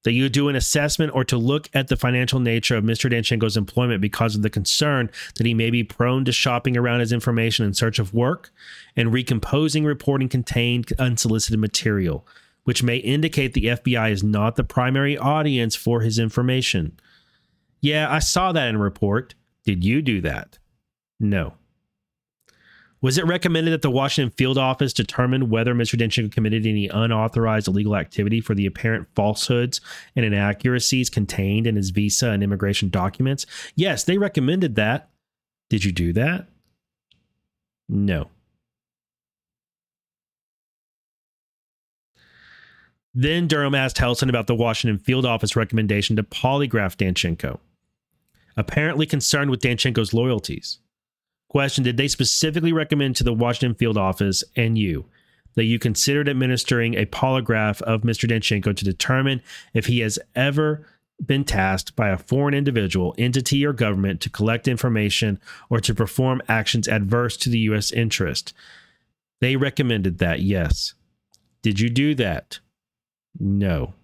that you do an assessment or to look at the financial nature of Mr. Danchenko's employment because of the concern that he may be prone to shopping around his information in search of work and recomposing reporting contained unsolicited material, which may indicate the FBI is not the primary audience for his information? Yeah, I saw that in a report. Did you do that? No. Was it recommended that the Washington field office determine whether Mr. Danchenko committed any unauthorized illegal activity for the apparent falsehoods and inaccuracies contained in his visa and immigration documents? Yes, they recommended that. Did you do that? No. Then Durham asked Helson about the Washington field office recommendation to polygraph Danchenko, apparently concerned with Danchenko's loyalties. Question Did they specifically recommend to the Washington field office and you that you considered administering a polygraph of Mr. Danchenko to determine if he has ever been tasked by a foreign individual, entity, or government to collect information or to perform actions adverse to the U.S. interest? They recommended that, yes. Did you do that? No.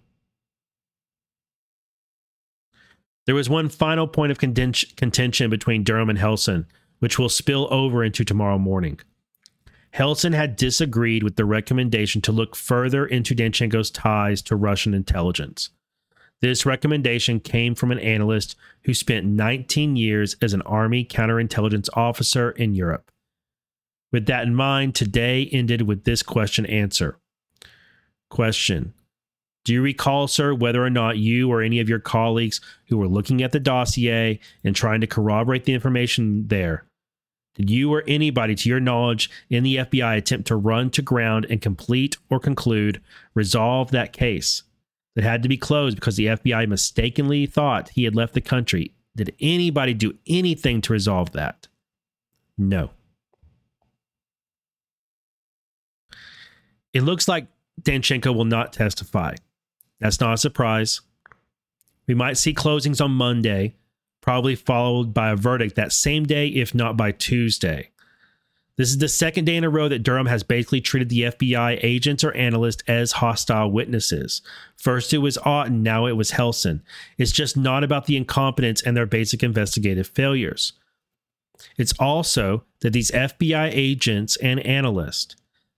There was one final point of contention between Durham and Helson, which will spill over into tomorrow morning. Helson had disagreed with the recommendation to look further into Danchenko's ties to Russian intelligence. This recommendation came from an analyst who spent 19 years as an Army counterintelligence officer in Europe. With that in mind, today ended with this question answer. Question Do you recall, sir, whether or not you or any of your colleagues who were looking at the dossier and trying to corroborate the information there did you or anybody, to your knowledge, in the FBI attempt to run to ground and complete or conclude, resolve that case that had to be closed because the FBI mistakenly thought he had left the country? Did anybody do anything to resolve that? No. It looks like Danchenko will not testify. That's not a surprise. We might see closings on Monday probably followed by a verdict that same day, if not by Tuesday. This is the second day in a row that Durham has basically treated the FBI agents or analysts as hostile witnesses. First it was Auten, now it was Helson. It's just not about the incompetence and their basic investigative failures. It's also that these FBI agents and analysts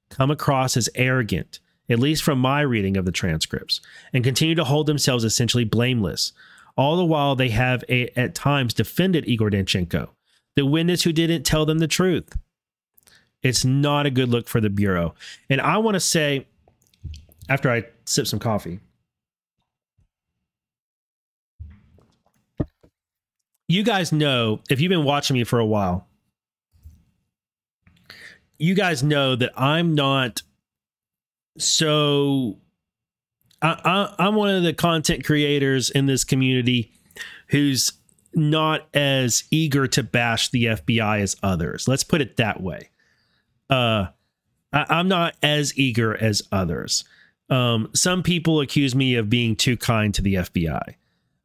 come across as arrogant, at least from my reading of the transcripts, and continue to hold themselves essentially blameless, all the while, they have a, at times defended Igor Danchenko, the witness who didn't tell them the truth. It's not a good look for the Bureau. And I want to say, after I sip some coffee, you guys know, if you've been watching me for a while, you guys know that I'm not so I, I'm one of the content creators in this community who's not as eager to bash the FBI as others. Let's put it that way. Uh, I, am not as eager as others. Um, some people accuse me of being too kind to the FBI,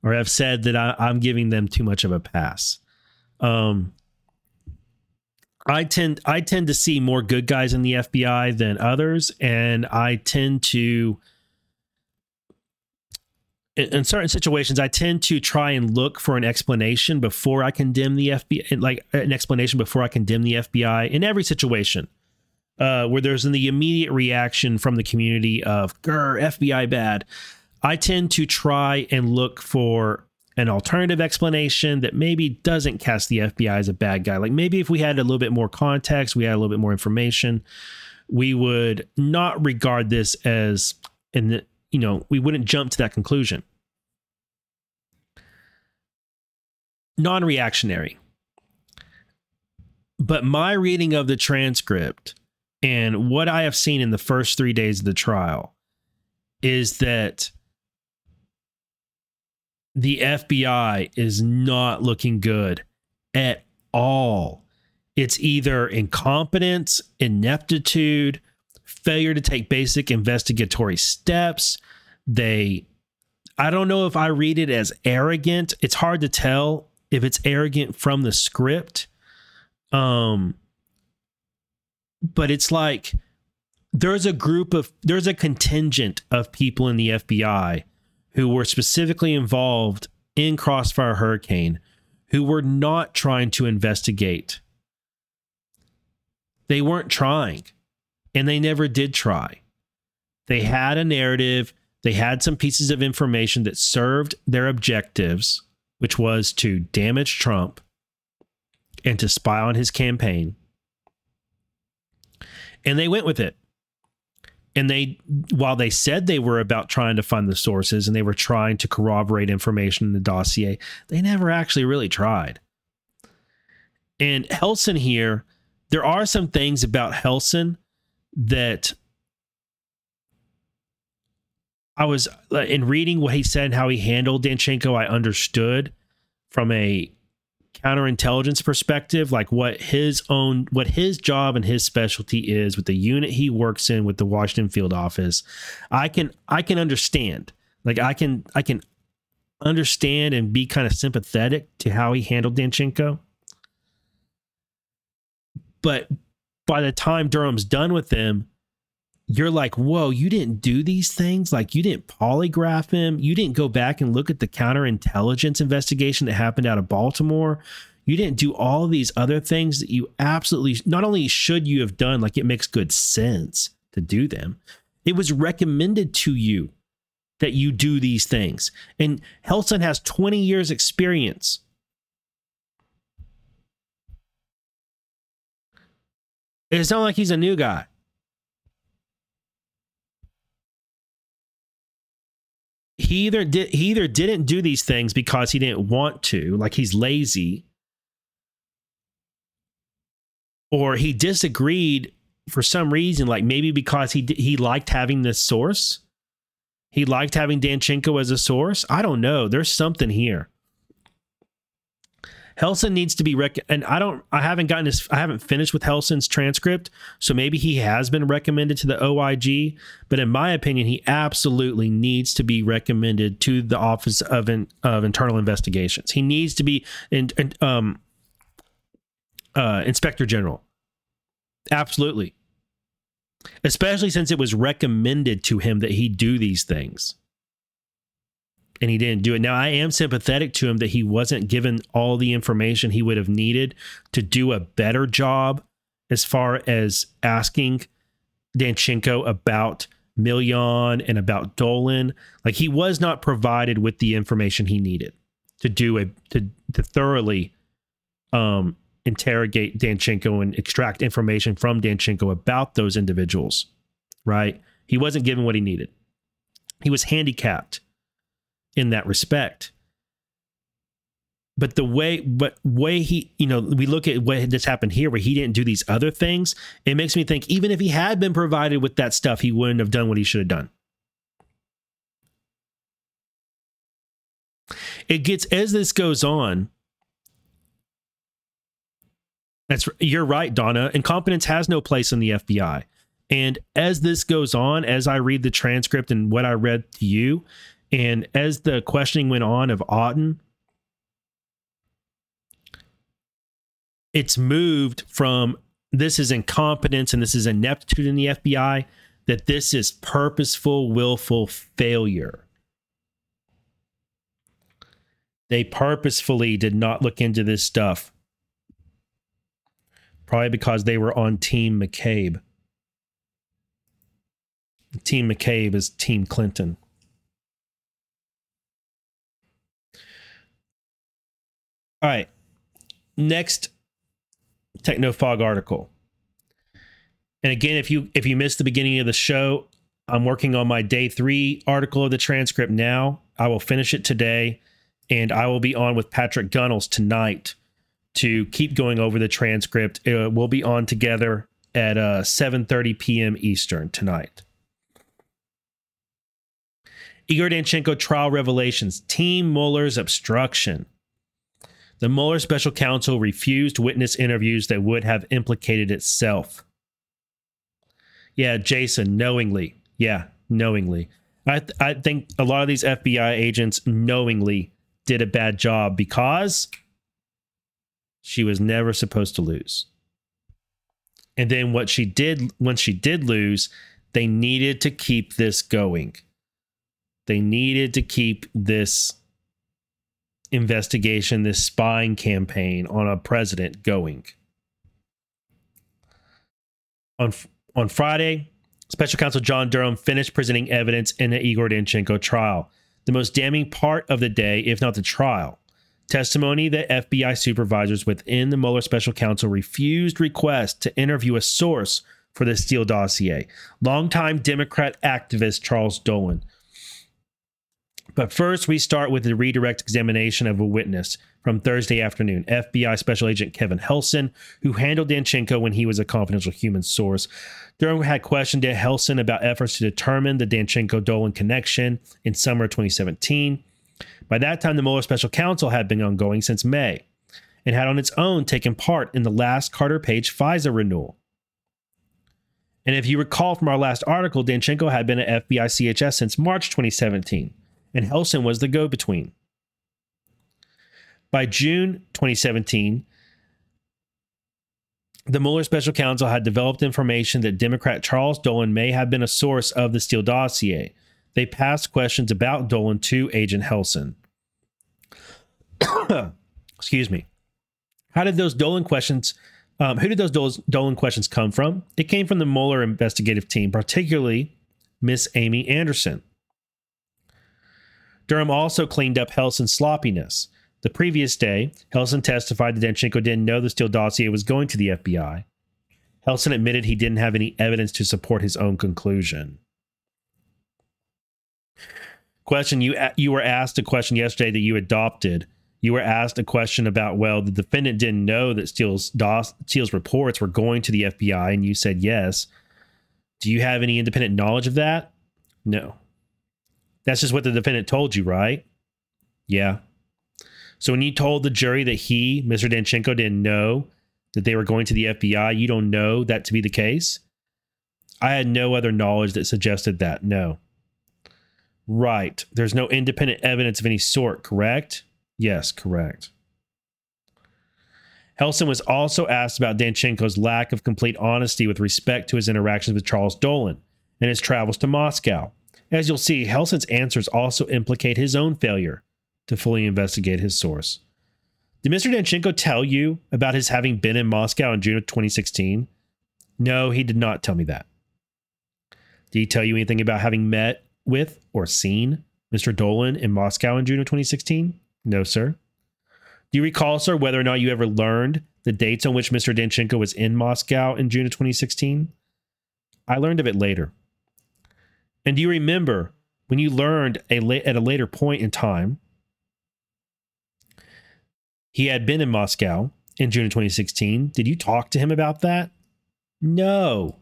or have said that I, am giving them too much of a pass. Um, I tend I tend to see more good guys in the FBI than others, and I tend to in certain situations, I tend to try and look for an explanation before I condemn the FBI, like an explanation before I condemn the FBI in every situation uh, where there's the immediate reaction from the community of "Grr, FBI bad." I tend to try and look for an alternative explanation that maybe doesn't cast the FBI as a bad guy. Like maybe if we had a little bit more context, we had a little bit more information, we would not regard this as an you know, we wouldn't jump to that conclusion. Non reactionary. But my reading of the transcript and what I have seen in the first three days of the trial is that the FBI is not looking good at all. It's either incompetence, ineptitude, failure to take basic investigatory steps. They, I don't know if I read it as arrogant. It's hard to tell if it's arrogant from the script. Um, but it's like there's a group of, there's a contingent of people in the FBI who were specifically involved in Crossfire Hurricane who were not trying to investigate. They weren't trying and they never did try. They had a narrative, they had some pieces of information that served their objectives, which was to damage Trump and to spy on his campaign. And they went with it. And they, while they said they were about trying to find the sources and they were trying to corroborate information in the dossier, they never actually really tried. And Helson here, there are some things about Helson that I was in reading what he said and how he handled Danchenko, I understood from a counterintelligence perspective, like what his own, what his job and his specialty is with the unit he works in with the Washington field office. I can, I can understand, like I can, I can understand and be kind of sympathetic to how he handled Danchenko. But by the time Durham's done with him, you're like, whoa, you didn't do these things? Like, you didn't polygraph him? You didn't go back and look at the counterintelligence investigation that happened out of Baltimore? You didn't do all these other things that you absolutely, not only should you have done, like, it makes good sense to do them, it was recommended to you that you do these things. And Helson has 20 years' experience. It's not like he's a new guy. he either did he either didn't do these things because he didn't want to, like he's lazy, or he disagreed for some reason, like maybe because he he liked having this source. He liked having Danchenko as a source. I don't know. There's something here. Helson needs to be rec and I don't I haven't gotten his I haven't finished with Helson's transcript, so maybe he has been recommended to the OIG, but in my opinion he absolutely needs to be recommended to the Office of in, of Internal Investigations. He needs to be in, in um uh Inspector General. Absolutely. Especially since it was recommended to him that he do these things and he didn't do it. Now, I am sympathetic to him that he wasn't given all the information he would have needed to do a better job as far as asking Danchenko about Millian and about Dolan. Like he was not provided with the information he needed to do a to to thoroughly um interrogate Danchenko and extract information from Danchenko about those individuals. Right? He wasn't given what he needed. He was handicapped in that respect. But the way, but way he, you know, we look at what just happened here, where he didn't do these other things. It makes me think, even if he had been provided with that stuff, he wouldn't have done what he should have done. It gets as this goes on. That's you're right, Donna. Incompetence has no place in the FBI. And as this goes on, as I read the transcript and what I read to you, and as the questioning went on of Auten, it's moved from this is incompetence and this is ineptitude in the FBI that this is purposeful, willful failure. They purposefully did not look into this stuff. Probably because they were on Team McCabe. Team McCabe is Team Clinton. All right. Next Technofog article. And again, if you if you missed the beginning of the show, I'm working on my day three article of the transcript now. I will finish it today, and I will be on with Patrick Gunnels tonight to keep going over the transcript. Uh, we'll be on together at uh, 7:30 p.m. Eastern tonight. Igor Danchenko trial revelations. Team Mueller's obstruction the Mueller special counsel refused witness interviews that would have implicated itself. Yeah, Jason, knowingly. Yeah, knowingly. I, th- I think a lot of these FBI agents knowingly did a bad job because she was never supposed to lose. And then what she did, when she did lose, they needed to keep this going. They needed to keep this investigation, this spying campaign on a president going. On on Friday, Special Counsel John Durham finished presenting evidence in the Igor Danchenko trial. The most damning part of the day, if not the trial, testimony that FBI supervisors within the Mueller Special Counsel refused requests to interview a source for the Steele dossier. Longtime Democrat activist Charles Dolan but first, we start with the redirect examination of a witness from Thursday afternoon. FBI Special Agent Kevin Helson, who handled Danchenko when he was a confidential human source, Durham had questioned Helson about efforts to determine the Danchenko Dolan connection in summer 2017. By that time, the Mueller special counsel had been ongoing since May and had on its own taken part in the last Carter Page FISA renewal. And if you recall from our last article, Danchenko had been at FBI CHS since March 2017, and Helson was the go between. By June 2017, the Mueller special counsel had developed information that Democrat Charles Dolan may have been a source of the Steele dossier. They passed questions about Dolan to Agent Helson. Excuse me. How did those Dolan questions? Um, who did those Dolan questions come from? It came from the Mueller investigative team, particularly Miss Amy Anderson. Durham also cleaned up Helson's sloppiness. The previous day, Helson testified that Danchenko didn't know the Steele dossier was going to the FBI. Helson admitted he didn't have any evidence to support his own conclusion. Question you you were asked a question yesterday that you adopted you were asked a question about, well, the defendant didn't know that Steele's, DOS, Steele's reports were going to the FBI, and you said yes. Do you have any independent knowledge of that? No. That's just what the defendant told you, right? Yeah. So when you told the jury that he, Mr. Danchenko, didn't know that they were going to the FBI, you don't know that to be the case? I had no other knowledge that suggested that. No. Right. There's no independent evidence of any sort, correct? Yes, correct. Helson was also asked about Danchenko's lack of complete honesty with respect to his interactions with Charles Dolan and his travels to Moscow. As you'll see, Helson's answers also implicate his own failure to fully investigate his source. Did Mr. Danchenko tell you about his having been in Moscow in June of 2016? No, he did not tell me that. Did he tell you anything about having met with or seen Mr. Dolan in Moscow in June of 2016? No, sir. Do you recall, sir, whether or not you ever learned the dates on which Mr. Danchenko was in Moscow in June of 2016? I learned of it later. And do you remember when you learned a la- at a later point in time he had been in Moscow in June of 2016? Did you talk to him about that? No.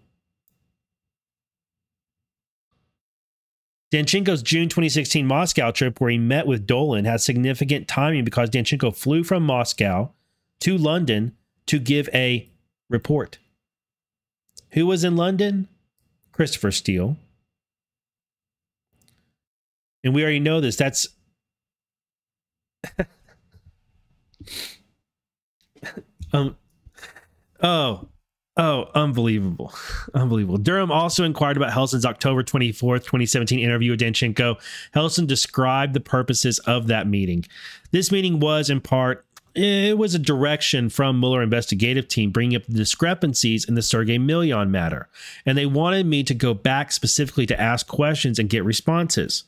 Danchenko's June 2016 Moscow trip, where he met with Dolan, has significant timing because Danchenko flew from Moscow to London to give a report. Who was in London? Christopher Steele. And we already know this. That's. um. Oh, Oh, unbelievable. Unbelievable. Durham also inquired about Helson's October 24th, 2017 interview with Danchenko. Helson described the purposes of that meeting. This meeting was, in part, it was a direction from Mueller investigative team bringing up the discrepancies in the Sergei Millian matter. And they wanted me to go back specifically to ask questions and get responses.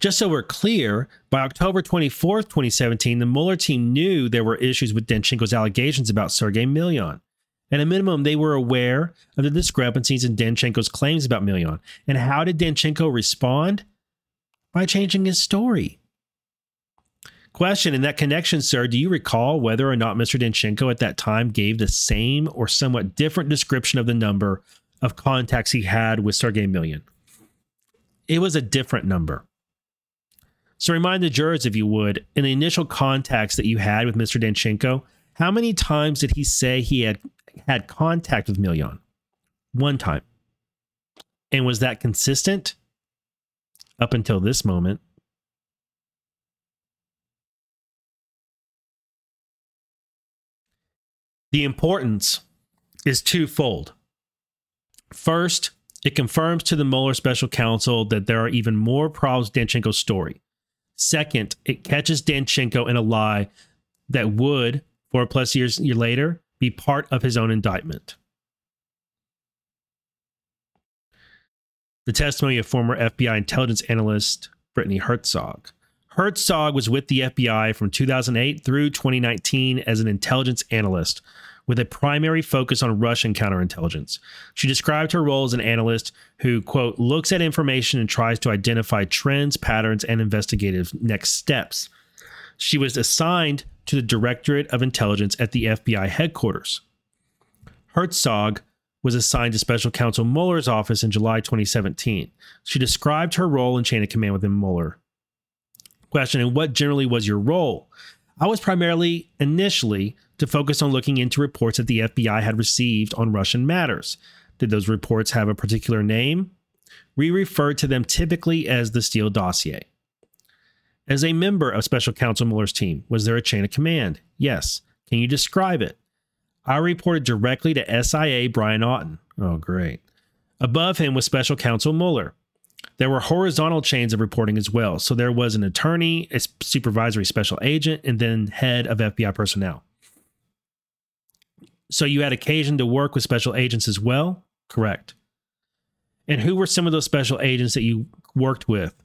Just so we're clear, by October 24th, 2017, the Mueller team knew there were issues with Danchenko's allegations about Sergei Millian. At a minimum, they were aware of the discrepancies in Danchenko's claims about Millian. And how did Danchenko respond? By changing his story. Question in that connection, sir, do you recall whether or not Mr. Danchenko at that time gave the same or somewhat different description of the number of contacts he had with Sergei Millian? It was a different number. So remind the jurors, if you would, in the initial contacts that you had with Mr. Danchenko, how many times did he say he had had contact with Millian? One time. And was that consistent up until this moment? The importance is twofold. First, it confirms to the Mueller special counsel that there are even more problems with Danchenko's story. Second, it catches Danchenko in a lie that would, four plus years later, be part of his own indictment. The testimony of former FBI intelligence analyst Brittany Herzog. Herzog was with the FBI from 2008 through 2019 as an intelligence analyst, with a primary focus on Russian counterintelligence. She described her role as an analyst who, quote, looks at information and tries to identify trends, patterns, and investigative next steps. She was assigned to the Directorate of Intelligence at the FBI headquarters. Herzog was assigned to Special Counsel Mueller's office in July 2017. She described her role in chain of command within Mueller. Question And what generally was your role? I was primarily initially to focus on looking into reports that the FBI had received on Russian matters. Did those reports have a particular name? We referred to them typically as the Steele dossier. As a member of Special Counsel Mueller's team, was there a chain of command? Yes. Can you describe it? I reported directly to SIA Brian Auten. Oh, great. Above him was Special Counsel Mueller. There were horizontal chains of reporting as well. So there was an attorney, a supervisory special agent, and then head of FBI personnel. So you had occasion to work with special agents as well? Correct. And who were some of those special agents that you worked with?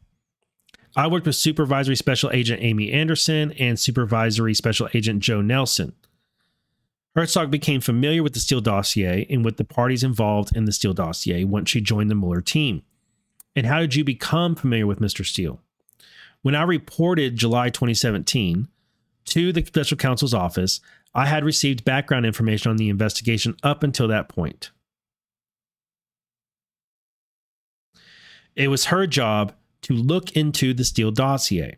I worked with Supervisory Special Agent Amy Anderson and Supervisory Special Agent Joe Nelson. Herzog became familiar with the Steele dossier and with the parties involved in the Steele dossier once she joined the Mueller team. And how did you become familiar with Mr. Steele? When I reported July 2017 to the special counsel's office, I had received background information on the investigation up until that point. It was her job to look into the Steele dossier.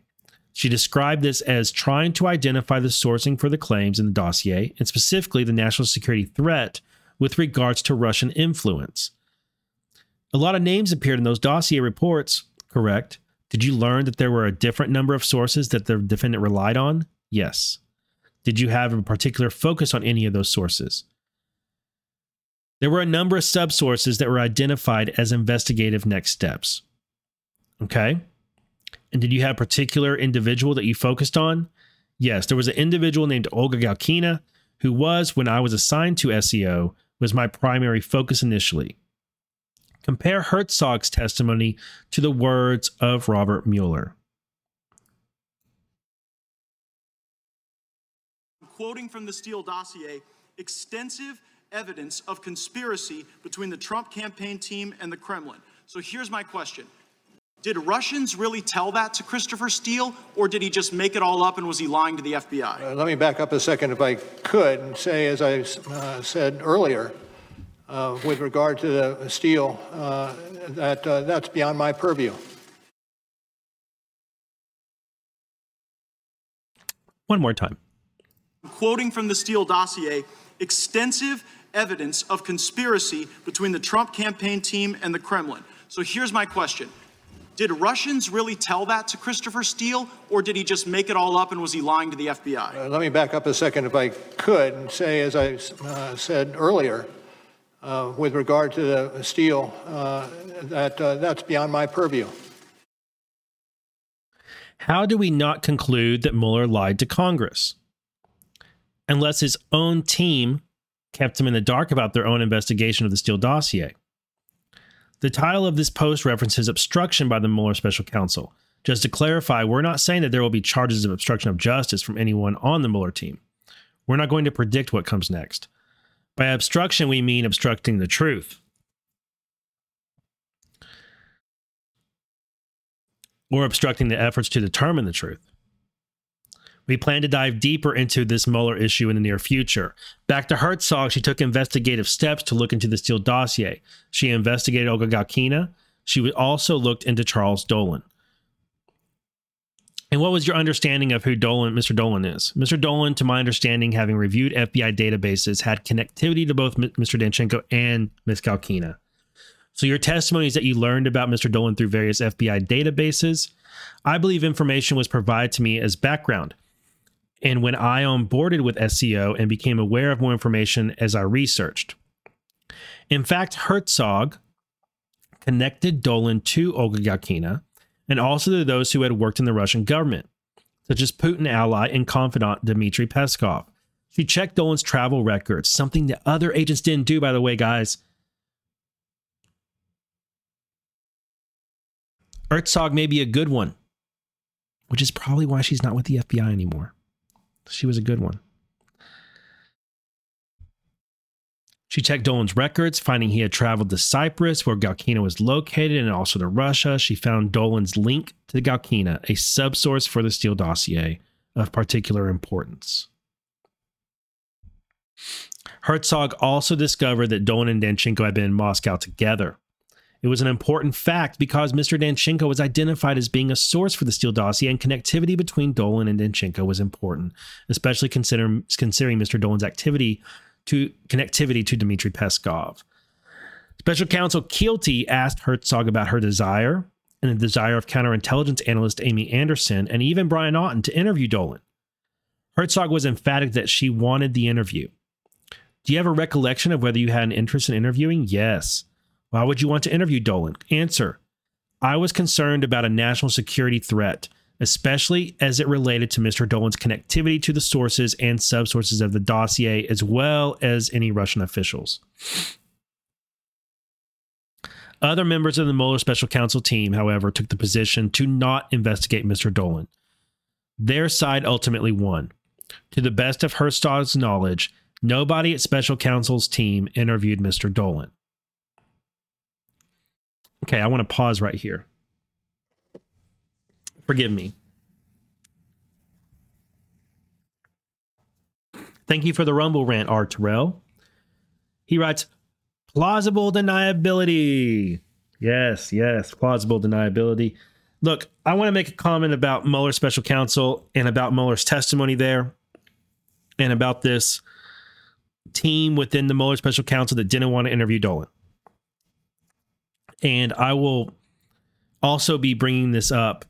She described this as trying to identify the sourcing for the claims in the dossier, and specifically the national security threat with regards to Russian influence. A lot of names appeared in those dossier reports, correct? Did you learn that there were a different number of sources that the defendant relied on? Yes. Did you have a particular focus on any of those sources? There were a number of subsources that were identified as investigative next steps. Okay. And did you have a particular individual that you focused on? Yes, there was an individual named Olga Galkina who was, when I was assigned to SCO, was my primary focus initially. Compare Herzog's testimony to the words of Robert Mueller. Quoting from the Steele dossier, extensive evidence of conspiracy between the Trump campaign team and the Kremlin. So here's my question did Russians really tell that to Christopher Steele, or did he just make it all up and was he lying to the FBI? Uh, let me back up a second, if I could, and say, as I uh, said earlier, uh, with regard to the Steele, uh, that uh, that's beyond my purview. One more time. Quoting from the Steele dossier, extensive evidence of conspiracy between the Trump campaign team and the Kremlin. So here's my question. Did Russians really tell that to Christopher Steele, or did he just make it all up and was he lying to the FBI? Uh, let me back up a second, if I could, and say, as I uh, said earlier, uh, with regard to the Steele, uh, that uh, that's beyond my purview. How do we not conclude that Mueller lied to Congress? Unless his own team kept him in the dark about their own investigation of the Steele dossier. The title of this post references obstruction by the Mueller special counsel. Just to clarify, we're not saying that there will be charges of obstruction of justice from anyone on the Mueller team. We're not going to predict what comes next. By obstruction, we mean obstructing the truth. Or obstructing the efforts to determine the truth. We plan to dive deeper into this Mueller issue in the near future. Back to Herzog, she took investigative steps to look into the Steele dossier. She investigated Olga Galkina. She also looked into Charles Dolan. And what was your understanding of who Dolan, Mr. Dolan is? Mr. Dolan, to my understanding, having reviewed FBI databases, had connectivity to both Mr. Danchenko and Ms. Galkina. So your testimony is that you learned about Mr. Dolan through various FBI databases. I believe information was provided to me as background. And when I onboarded with SCO and became aware of more information as I researched. In fact, Herzog connected Dolan to Olga Galkina and also to those who had worked in the Russian government, such as Putin ally and confidant Dmitry Peskov. She checked Dolan's travel records, something that other agents didn't do, by the way, guys. Herzog may be a good one, which is probably why she's not with the FBI anymore. She was a good one. She checked Dolan's records, finding he had traveled to Cyprus, where Galkina was located, and also to Russia. She found Dolan's link to Galkina, a subsource for the Steele dossier of particular importance. Herzog also discovered that Dolan and Danchenko had been in Moscow together. It was an important fact because Mr. Danchenko was identified as being a source for the Steele dossier, and connectivity between Dolan and Danchenko was important, especially considering, considering Mr. Dolan's activity to connectivity to Dmitry Peskov. Special counsel Keilty asked Herzog about her desire and the desire of counterintelligence analyst Amy Anderson and even Brian Auten to interview Dolan. Herzog was emphatic that she wanted the interview. Do you have a recollection of whether you had an interest in interviewing? Yes. Why would you want to interview Dolan? Answer I was concerned about a national security threat, especially as it related to Mr. Dolan's connectivity to the sources and subsources of the dossier, as well as any Russian officials. Other members of the Mueller special counsel team, however, took the position to not investigate Mr. Dolan. Their side ultimately won. To the best of Herzog's knowledge, nobody at special counsel's team interviewed Mr. Dolan. Okay, I want to pause right here. Forgive me. Thank you for the Rumble rant, R. Terrell. He writes, plausible deniability. Yes, yes, plausible deniability. Look, I want to make a comment about Mueller's special counsel and about Mueller's testimony there and about this team within the Mueller special counsel that didn't want to interview Dolan. And I will also be bringing this up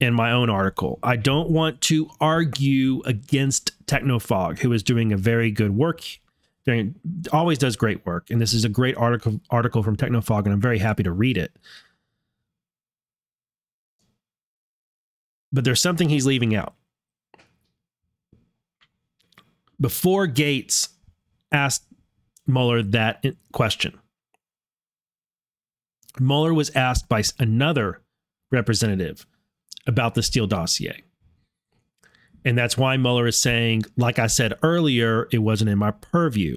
in my own article. I don't want to argue against Technofog, who is doing a very good work, doing, always does great work. And this is a great article article from Technofog, and I'm very happy to read it. But there's something he's leaving out. Before Gaetz asked Mueller that question, Mueller was asked by another representative about the Steele dossier. And that's why Mueller is saying, like I said earlier, it wasn't in my purview.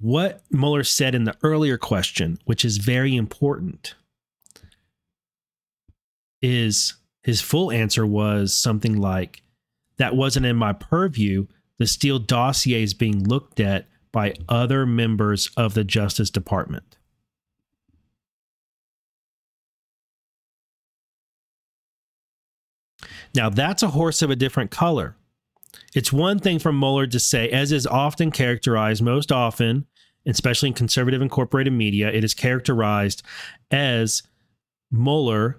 What Mueller said in the earlier question, which is very important, is his full answer was something like, that wasn't in my purview. The Steele dossier is being looked at by other members of the Justice Department. Now, that's a horse of a different color. It's one thing for Mueller to say, as is often characterized most often, especially in conservative incorporated media, it is characterized as Mueller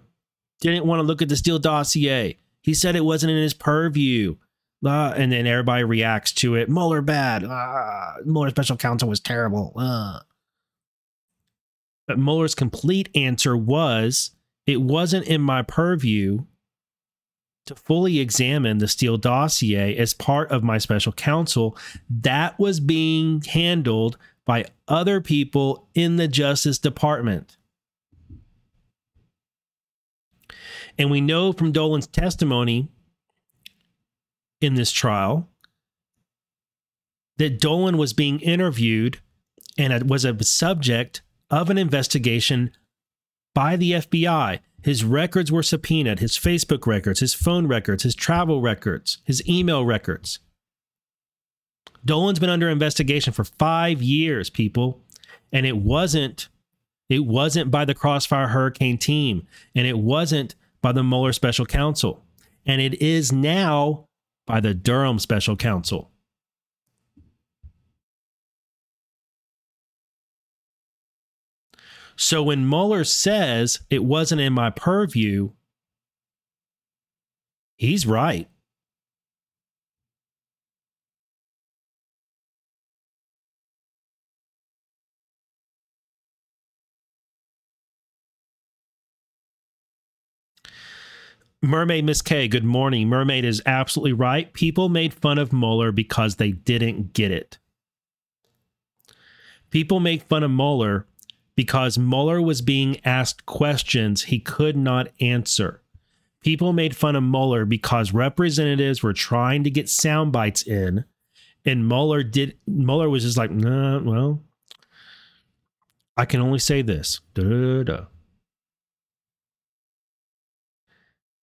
didn't want to look at the Steele dossier. He said it wasn't in his purview. Uh, and then everybody reacts to it. Mueller bad. Uh, Mueller special counsel was terrible. Uh. But Mueller's complete answer was it wasn't in my purview to fully examine the Steele dossier as part of my special counsel, that was being handled by other people in the Justice Department. And we know from Dolan's testimony in this trial that Dolan was being interviewed and was a subject of an investigation by the FBI. His records were subpoenaed his Facebook records, his phone records, his travel records, his email records. Dolan's been under investigation for five years, people. And it wasn't, it wasn't by the Crossfire Hurricane team, and it wasn't by the Mueller special counsel. And it is now by the Durham special counsel. So when Mueller says it wasn't in my purview, he's right. Mermaid Miss K, good morning. Mermaid is absolutely right. People made fun of Mueller because they didn't get it. People make fun of Mueller because Mueller was being asked questions he could not answer. People made fun of Mueller because representatives were trying to get sound bites in, And Mueller did Mueller was just like, nah, well, I can only say this. Da-da-da.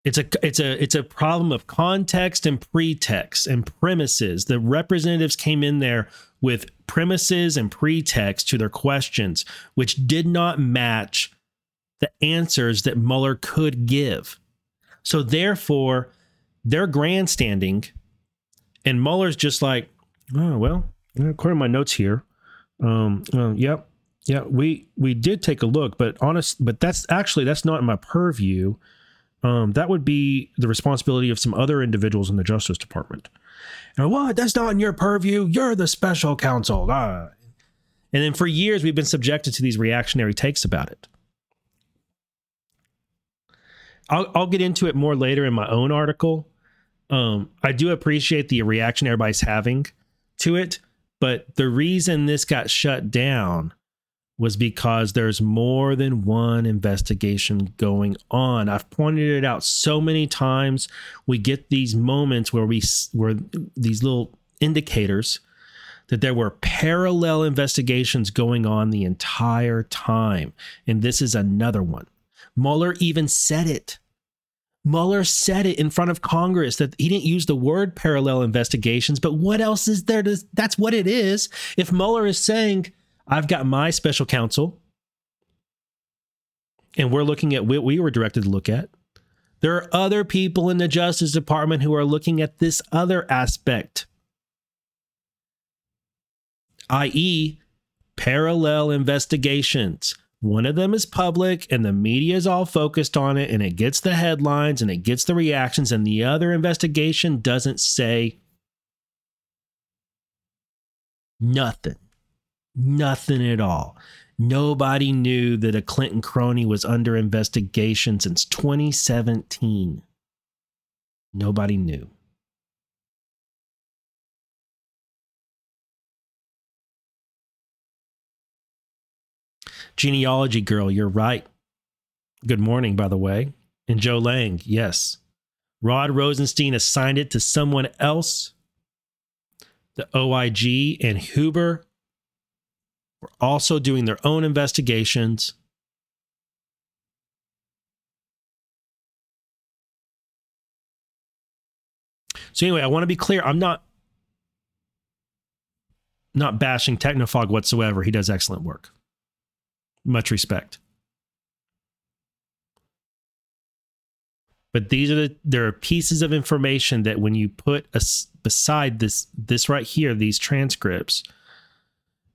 It's a it's a it's a problem of context and pretext and premises. The representatives came in there with premises and pretext to their questions, which did not match the answers that Mueller could give. So therefore, they're grandstanding, and Mueller's just like, oh well, according to my notes here, um, uh, yep, yeah, we we did take a look, but honest, but that's actually that's not in my purview um, that would be the responsibility of some other individuals in the Justice Department. And what? That's not in your purview. You're the special counsel. Ah. And then for years, we've been subjected to these reactionary takes about it. I'll, I'll get into it more later in my own article. Um, I do appreciate the reaction everybody's having to it, but the reason this got shut down was because there's more than one investigation going on. I've pointed it out so many times. We get these moments where we where these little indicators that there were parallel investigations going on the entire time. And this is another one. Mueller even said it. Mueller said it in front of Congress that he didn't use the word parallel investigations, but what else is there to that's what it is. If Mueller is saying I've got my special counsel, and we're looking at what we were directed to look at. There are other people in the Justice Department who are looking at this other aspect, i.e., parallel investigations. One of them is public and the media is all focused on it and it gets the headlines and it gets the reactions, and the other investigation doesn't say nothing. Nothing at all. Nobody knew that a Clinton crony was under investigation since 2017. Nobody knew. Genealogy girl, you're right. Good morning, by the way. And Joe Lang, yes. Rod Rosenstein assigned it to someone else. The OIG and Huber were also doing their own investigations. So anyway, I want to be clear. I'm not not bashing Technofog whatsoever. He does excellent work. Much respect. But these are the there are pieces of information that when you put a, beside this this right here, these transcripts,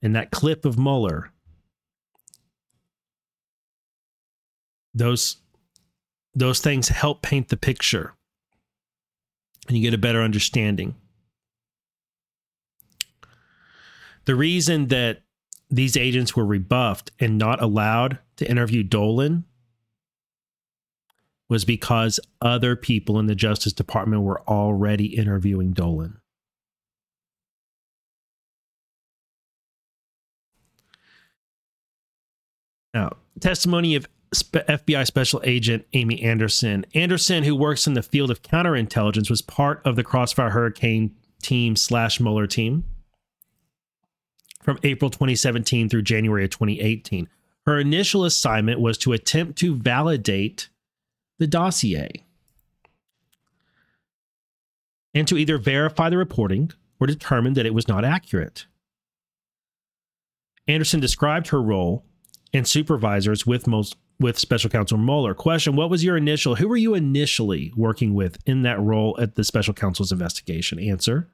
and that clip of Mueller, those those things help paint the picture and you get a better understanding. The reason that these agents were rebuffed and not allowed to interview Dolan was because other people in the Justice Department were already interviewing Dolan. Now, testimony of FBI Special Agent Amy Anderson. Anderson, who works in the field of counterintelligence, was part of the Crossfire Hurricane team slash Mueller team from April 2017 through January of 2018. Her initial assignment was to attempt to validate the dossier and to either verify the reporting or determine that it was not accurate. Anderson described her role and supervisors with most with special counsel Mueller. Question, what was your initial who were you initially working with in that role at the special counsel's investigation? Answer.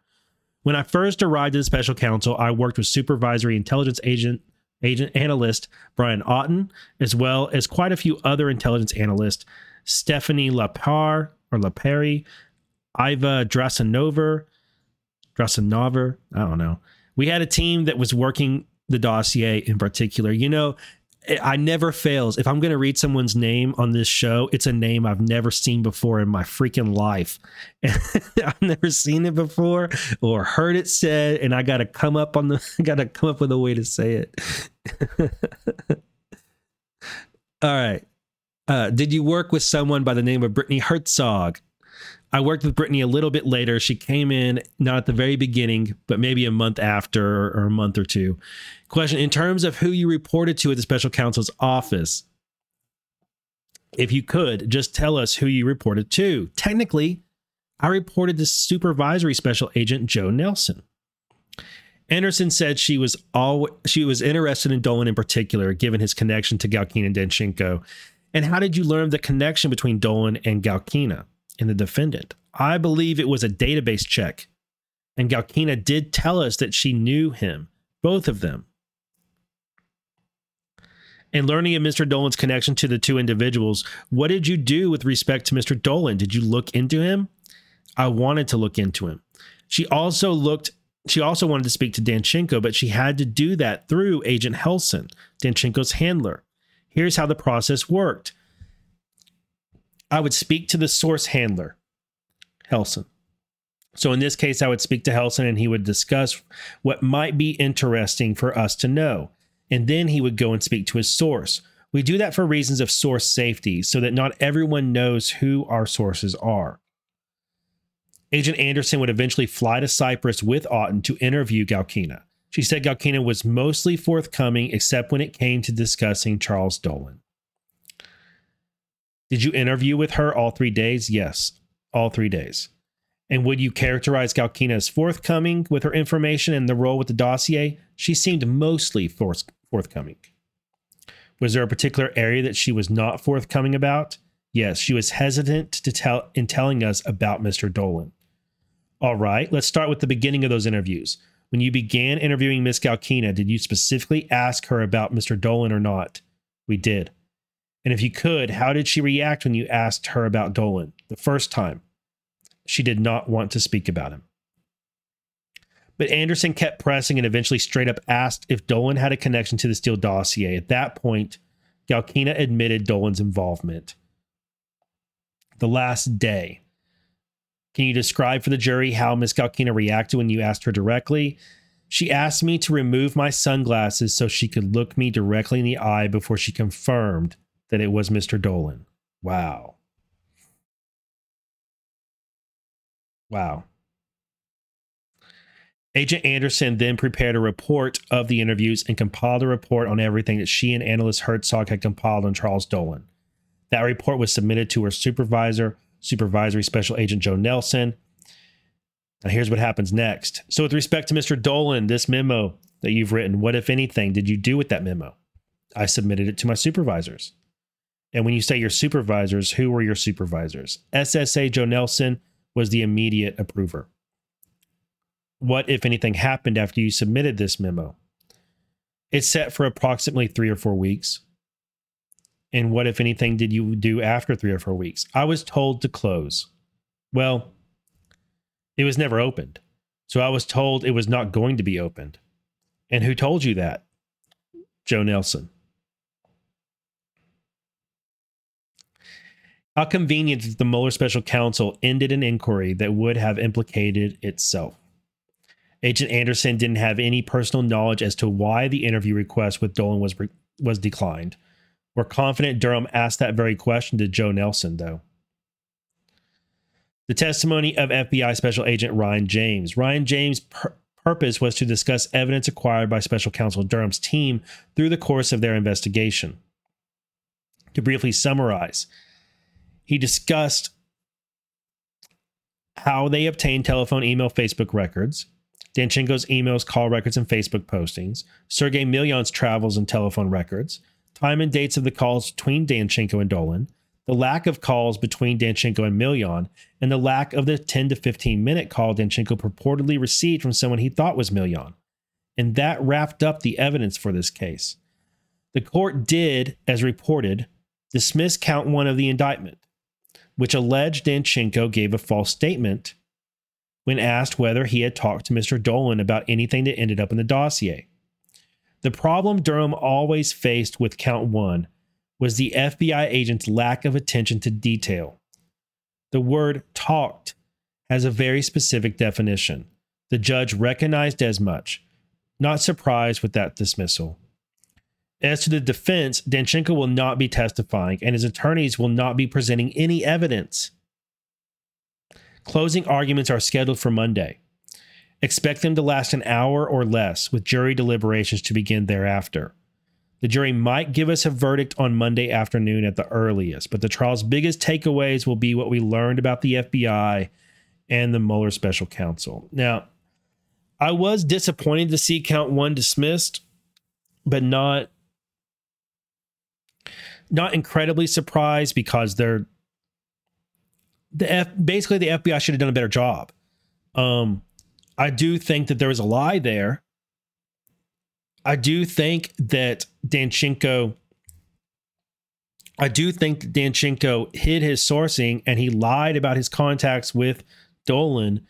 When I first arrived at the special counsel, I worked with supervisory intelligence agent agent analyst Brian Auten, as well as quite a few other intelligence analysts, Stephanie Lapar or Lapari, Iva Drasanover, Drasanover, I don't know. We had a team that was working the dossier in particular. You know, I never fails. If I'm going to read someone's name on this show, it's a name I've never seen before in my freaking life. I've never seen it before or heard it said, and I got to come up on the, got to come up with a way to say it. All right. Uh, did you work with someone by the name of Brittany Herzog? I worked with Brittany a little bit later. She came in not at the very beginning, but maybe a month after or a month or two. Question In terms of who you reported to at the special counsel's office, if you could just tell us who you reported to. Technically, I reported to supervisory special agent Joe Nelson. Anderson said she was all she was interested in Dolan in particular, given his connection to Galkina and Danchenko. And how did you learn the connection between Dolan and Galkina and the defendant? I believe it was a database check. And Galkina did tell us that she knew him, both of them. And learning of Mr. Dolan's connection to the two individuals, what did you do with respect to Mr. Dolan? Did you look into him? I wanted to look into him. She also looked she also wanted to speak to Danchenko, but she had to do that through Agent Helson, Danchenko's handler. Here's how the process worked. I would speak to the source handler, Helson. So in this case, I would speak to Helson and he would discuss what might be interesting for us to know. And then he would go and speak to his source. We do that for reasons of source safety so that not everyone knows who our sources are. Agent Anderson would eventually fly to Cyprus with Auten to interview Galkina. She said Galkina was mostly forthcoming except when it came to discussing Charles Dolan. Did you interview with her all three days? Yes, all three days. And would you characterize Galkina as forthcoming with her information and the role with the dossier? She seemed mostly forth- forthcoming. Was there a particular area that she was not forthcoming about? Yes, she was hesitant to tell in telling us about Mr. Dolan. All right, let's start with the beginning of those interviews. When you began interviewing Miss Galkina, did you specifically ask her about Mr. Dolan or not? We did. And if you could, how did she react when you asked her about Dolan the first time? She did not want to speak about him. But Anderson kept pressing and eventually straight up asked if Dolan had a connection to the Steele dossier. At that point, Galkina admitted Dolan's involvement. The last day, can you describe for the jury how Miss Galkina reacted when you asked her directly? She asked me to remove my sunglasses so she could look me directly in the eye before she confirmed that it was Mr. Dolan. Wow. Wow. Agent Anderson then prepared a report of the interviews and compiled a report on everything that she and analyst Herzog had compiled on Charles Dolan. That report was submitted to her supervisor, Supervisory Special Agent Joe Nelson. Now, here's what happens next. So, with respect to Mr. Dolan, this memo that you've written, what, if anything, did you do with that memo? I submitted it to my supervisors. And when you say your supervisors, who were your supervisors? SSA Joe Nelson was the immediate approver. What, if anything, happened after you submitted this memo? It's set for approximately three or four weeks. And what, if anything, did you do after three or four weeks? I was told to close. Well, it was never opened. So I was told it was not going to be opened. And who told you that? Joe Nelson. How convenient that the Mueller special counsel ended an inquiry that would have implicated itself. Agent Anderson didn't have any personal knowledge as to why the interview request with Dolan was was declined. We're confident Durham asked that very question to Joe Nelson, though. The testimony of FBI Special Agent Ryan James. Ryan James' pur- purpose was to discuss evidence acquired by Special Counsel Durham's team through the course of their investigation. To briefly summarize, he discussed how they obtained telephone, email, Facebook records, Danchenko's emails, call records, and Facebook postings, Sergei Millian's travels and telephone records, time and dates of the calls between Danchenko and Dolan, the lack of calls between Danchenko and Millian, and the lack of the 10 to 15 minute call Danchenko purportedly received from someone he thought was Millian. And that wrapped up the evidence for this case. The court did, as reported, dismiss count one of the indictment, which alleged Danchenko gave a false statement when asked whether he had talked to Mr. Dolan about anything that ended up in the dossier. The problem Durham always faced with Count One was the FBI agent's lack of attention to detail. The word talked has a very specific definition. The judge recognized as much, not surprised with that dismissal. As to the defense, Danchenko will not be testifying, and his attorneys will not be presenting any evidence. Closing arguments are scheduled for Monday. Expect them to last an hour or less, with jury deliberations to begin thereafter. The jury might give us a verdict on Monday afternoon at the earliest, but the trial's biggest takeaways will be what we learned about the FBI and the Mueller special counsel. Now, I was disappointed to see count one dismissed, but not not incredibly surprised because they're the F, basically the FBI should have done a better job. Um, I do think that there was a lie there. I do think that Danchenko. I do think that Danchenko hid his sourcing and he lied about his contacts with Dolan,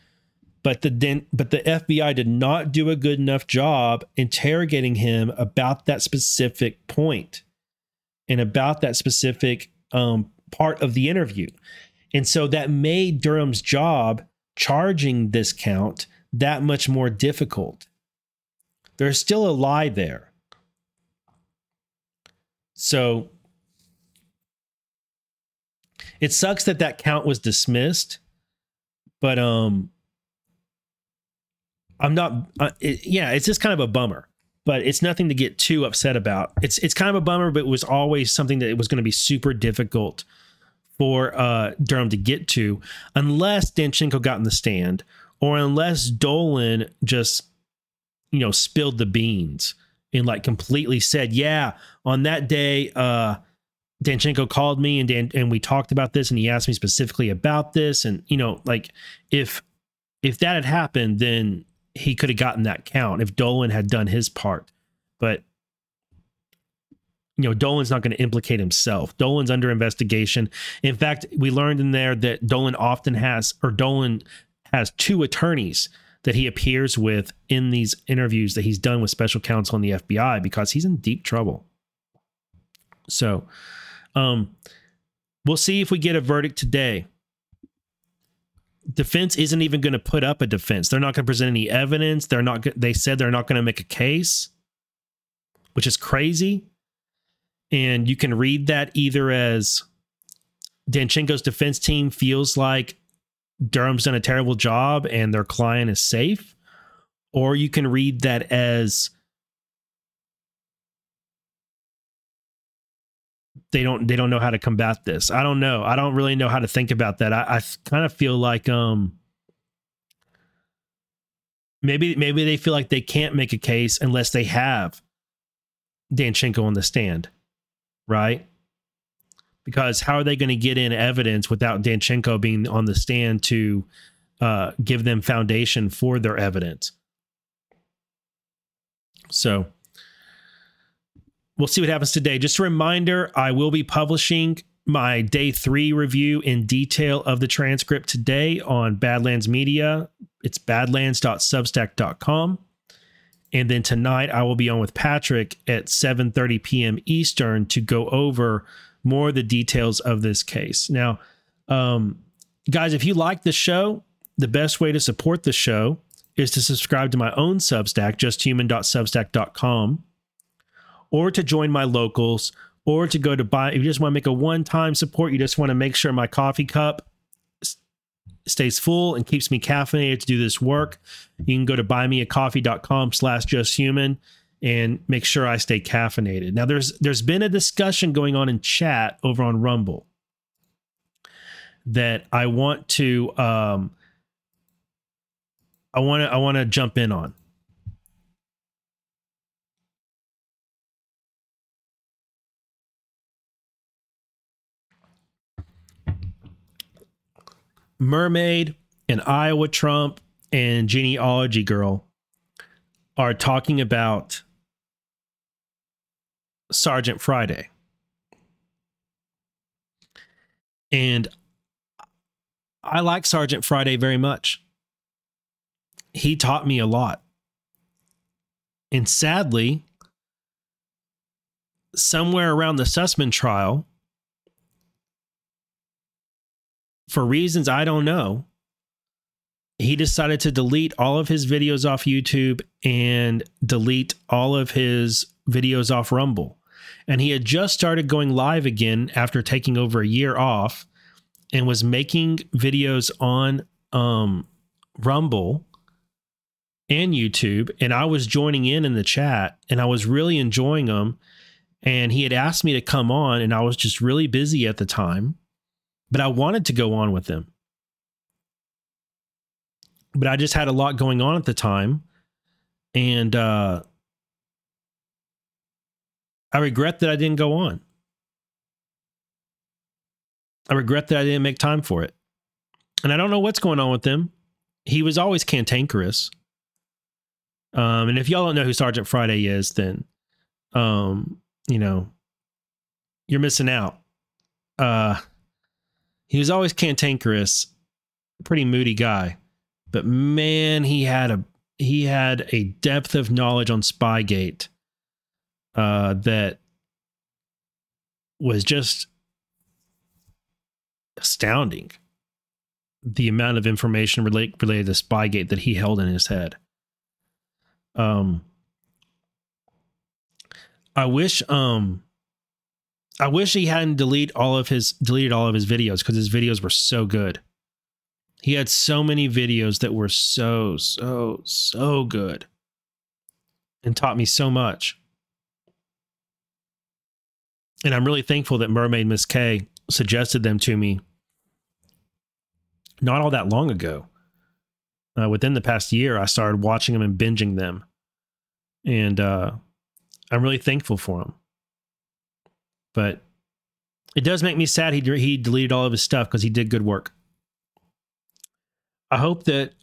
but the but the FBI did not do a good enough job interrogating him about that specific point and about that specific um, part of the interview. And so that made Durham's job charging this count that much more difficult. There's still a lie there. So it sucks that that count was dismissed, but um I'm not uh, it, yeah, it's just kind of a bummer but it's nothing to get too upset about. It's it's kind of a bummer, but it was always something that it was going to be super difficult for uh, Durham to get to, unless Danchenko got in the stand, or unless Dolan just you know spilled the beans and like completely said, yeah, on that day, uh, Danchenko called me and Dan, and we talked about this, and he asked me specifically about this, and you know, like if if that had happened, then he could have gotten that count if Dolan had done his part. But you know, Dolan's not going to implicate himself. Dolan's under investigation. In fact, we learned in there that Dolan often has, or Dolan has two attorneys that he appears with in these interviews that he's done with special counsel and the FBI because he's in deep trouble. So, um, we'll see if we get a verdict today defense isn't even going to put up a defense. They're not going to present any evidence. They're not. They said they're not going to make a case, which is crazy. And you can read that either as Danchenko's defense team feels like Durham's done a terrible job and their client is safe, or you can read that as they don't they don't know how to combat this. I don't know. I don't really know how to think about that. I, I kind of feel like um maybe maybe they feel like they can't make a case unless they have Danchenko on the stand, right? Because how are they going to get in evidence without Danchenko being on the stand to uh, give them foundation for their evidence? So we'll see what happens today. Just a reminder I will be publishing my day three review in detail of the transcript today on Badlands Media. It's badlands.substack.com. And then tonight I will be on with Patrick at 7:30 p.m. Eastern to go over more of the details of this case. Now, um, guys, if you like the show, the best way to support the show is to subscribe to my own Substack, justhuman.substack.com or to join my locals or to go to buy. If you just want to make a one time support, you just want to make sure my coffee cup stays full and keeps me caffeinated to do this work. You can go to buymeacoffee.com slash justhuman and make sure I stay caffeinated. Now there's there's been a discussion going on in chat over on Rumble that I want to um I want to I want to jump in on. Mermaid and Iowa Trump and Genealogy Girl are talking about Sergeant Friday. And I like Sergeant Friday very much. He taught me a lot. And sadly, somewhere around the Sussmann trial, for reasons I don't know, he decided to delete all of his videos off YouTube and delete all of his videos off Rumble. And he had just started going live again after taking over a year off and was making videos on um, Rumble and YouTube, and I was joining in in the chat, and I was really enjoying them. And he had asked me to come on, and I was just really busy at the time, but I wanted to go on with them. But I just had a lot going on at the time, and uh, I regret that I didn't go on. I regret that I didn't make time for it. And I don't know what's going on with him. He was always cantankerous. Um, and if y'all don't know who Sergeant Friday is, then, um, you know, you're missing out. Uh, he was always cantankerous, pretty moody guy, but man, he had a he had a depth of knowledge on Spygate uh, that was just astounding. The amount of information relate, related to Spygate that he held in his head. Um, I wish, um, I wish he hadn't delete all of his deleted all of his videos because his videos were so good. He had so many videos that were so so so good and taught me so much. And I'm really thankful that Mermaid Miss K suggested them to me not all that long ago. Uh, within the past year, I started watching them and binging them. And uh, I'm really thankful for him. But it does make me sad he, he deleted all of his stuff because he did good work. I hope that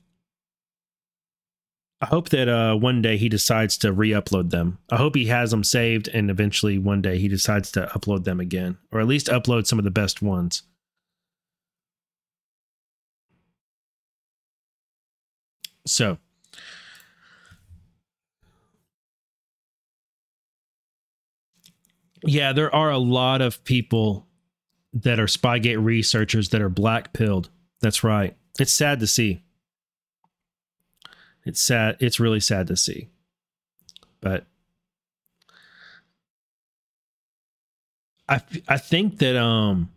I hope that uh, one day he decides to re-upload them. I hope he has them saved, and eventually one day he decides to upload them again, or at least upload some of the best ones. So, yeah, there are a lot of people that are Spygate researchers that are black pilled. That's right. It's sad to see. It's sad. It's really sad to see. But I I think that um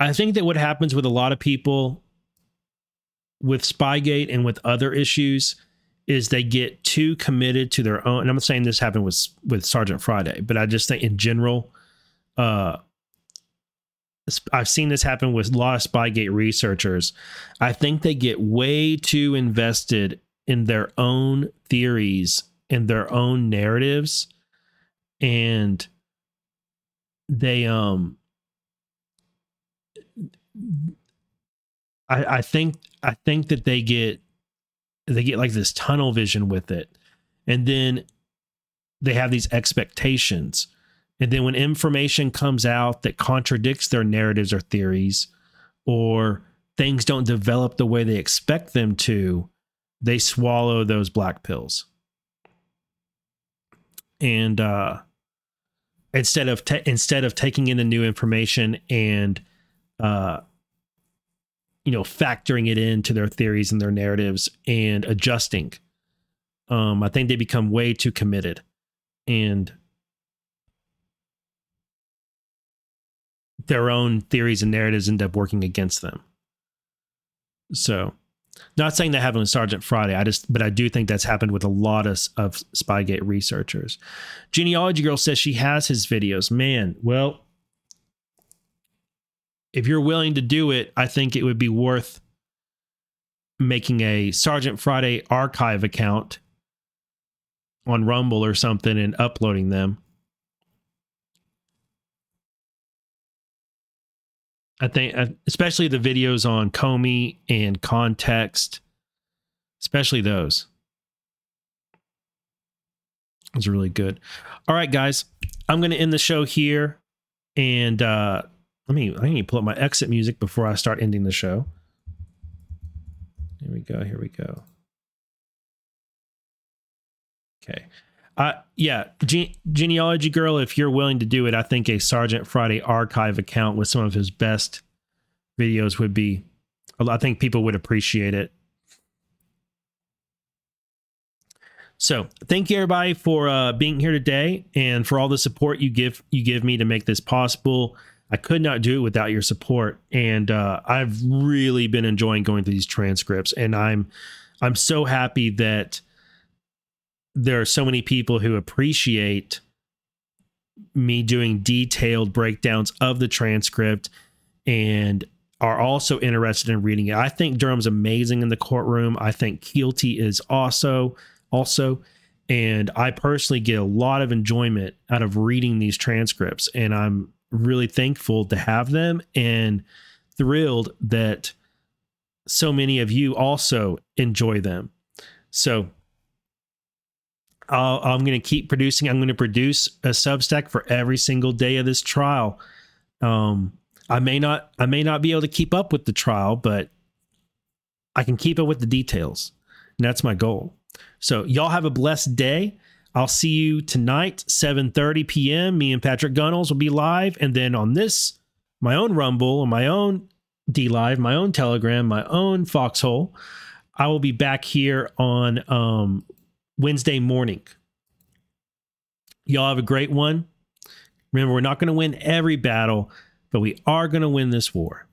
I think that what happens with a lot of people with Spygate and with other issues is they get too committed to their own. And I'm not saying this happened with with Sergeant Friday, but I just think in general, uh, I've seen this happen with a lot of Spygate researchers. I think they get way too invested in their own theories and their own narratives, and they um I, I think I think that they get they get like this tunnel vision with it. And then they have these expectations. And then when information comes out that contradicts their narratives or theories, or things don't develop the way they expect them to, they swallow those black pills. And uh, instead of ta- instead of taking in the new information and uh, you know factoring it into their theories and their narratives and adjusting. Um i think they become way too committed and their own theories and narratives end up working against them. So not saying that happened with sergeant friday i just but i do think that's happened with a lot of, of spygate researchers. Genealogy girl says she has his videos. Man well if you're willing to do it, I think it would be worth making a Sergeant Friday archive account on Rumble or something and uploading them. I think, uh, especially the videos on Comey and Context, especially those. It was really good. All right, guys, I'm going to end the show here. And uh, let me I need to pull up my exit music before I start ending the show. Here we go. Here we go. Okay. Uh, yeah, Ge- genealogy girl. If you're willing to do it, I think a Sergeant Friday archive account with some of his best videos would be. I think people would appreciate it. So, thank you everybody for uh, being here today and for all the support you give you give me to make this possible. I could not do it without your support. And uh, I've really been enjoying going through these transcripts, and I'm I'm so happy that there are so many people who appreciate me doing detailed breakdowns of the transcript and are also interested in reading it. I think Durham's amazing in the courtroom. I think Keilty is also also and I personally get a lot of enjoyment out of reading these transcripts and I'm really thankful to have them and thrilled that so many of you also enjoy them. So i am going to keep producing. I'm going to produce a Substack for every single day of this trial. Um, I may not I may not be able to keep up with the trial, but I can keep up with the details. And that's my goal. So y'all have a blessed day. I'll see you tonight, 7:30 p.m. Me and Patrick Gunnels will be live, and then on this, my own Rumble, and my own DLive, my own Telegram, my own Foxhole, I will be back here on um, Wednesday morning. Y'all have a great one. Remember, we're not going to win every battle, but we are going to win this war.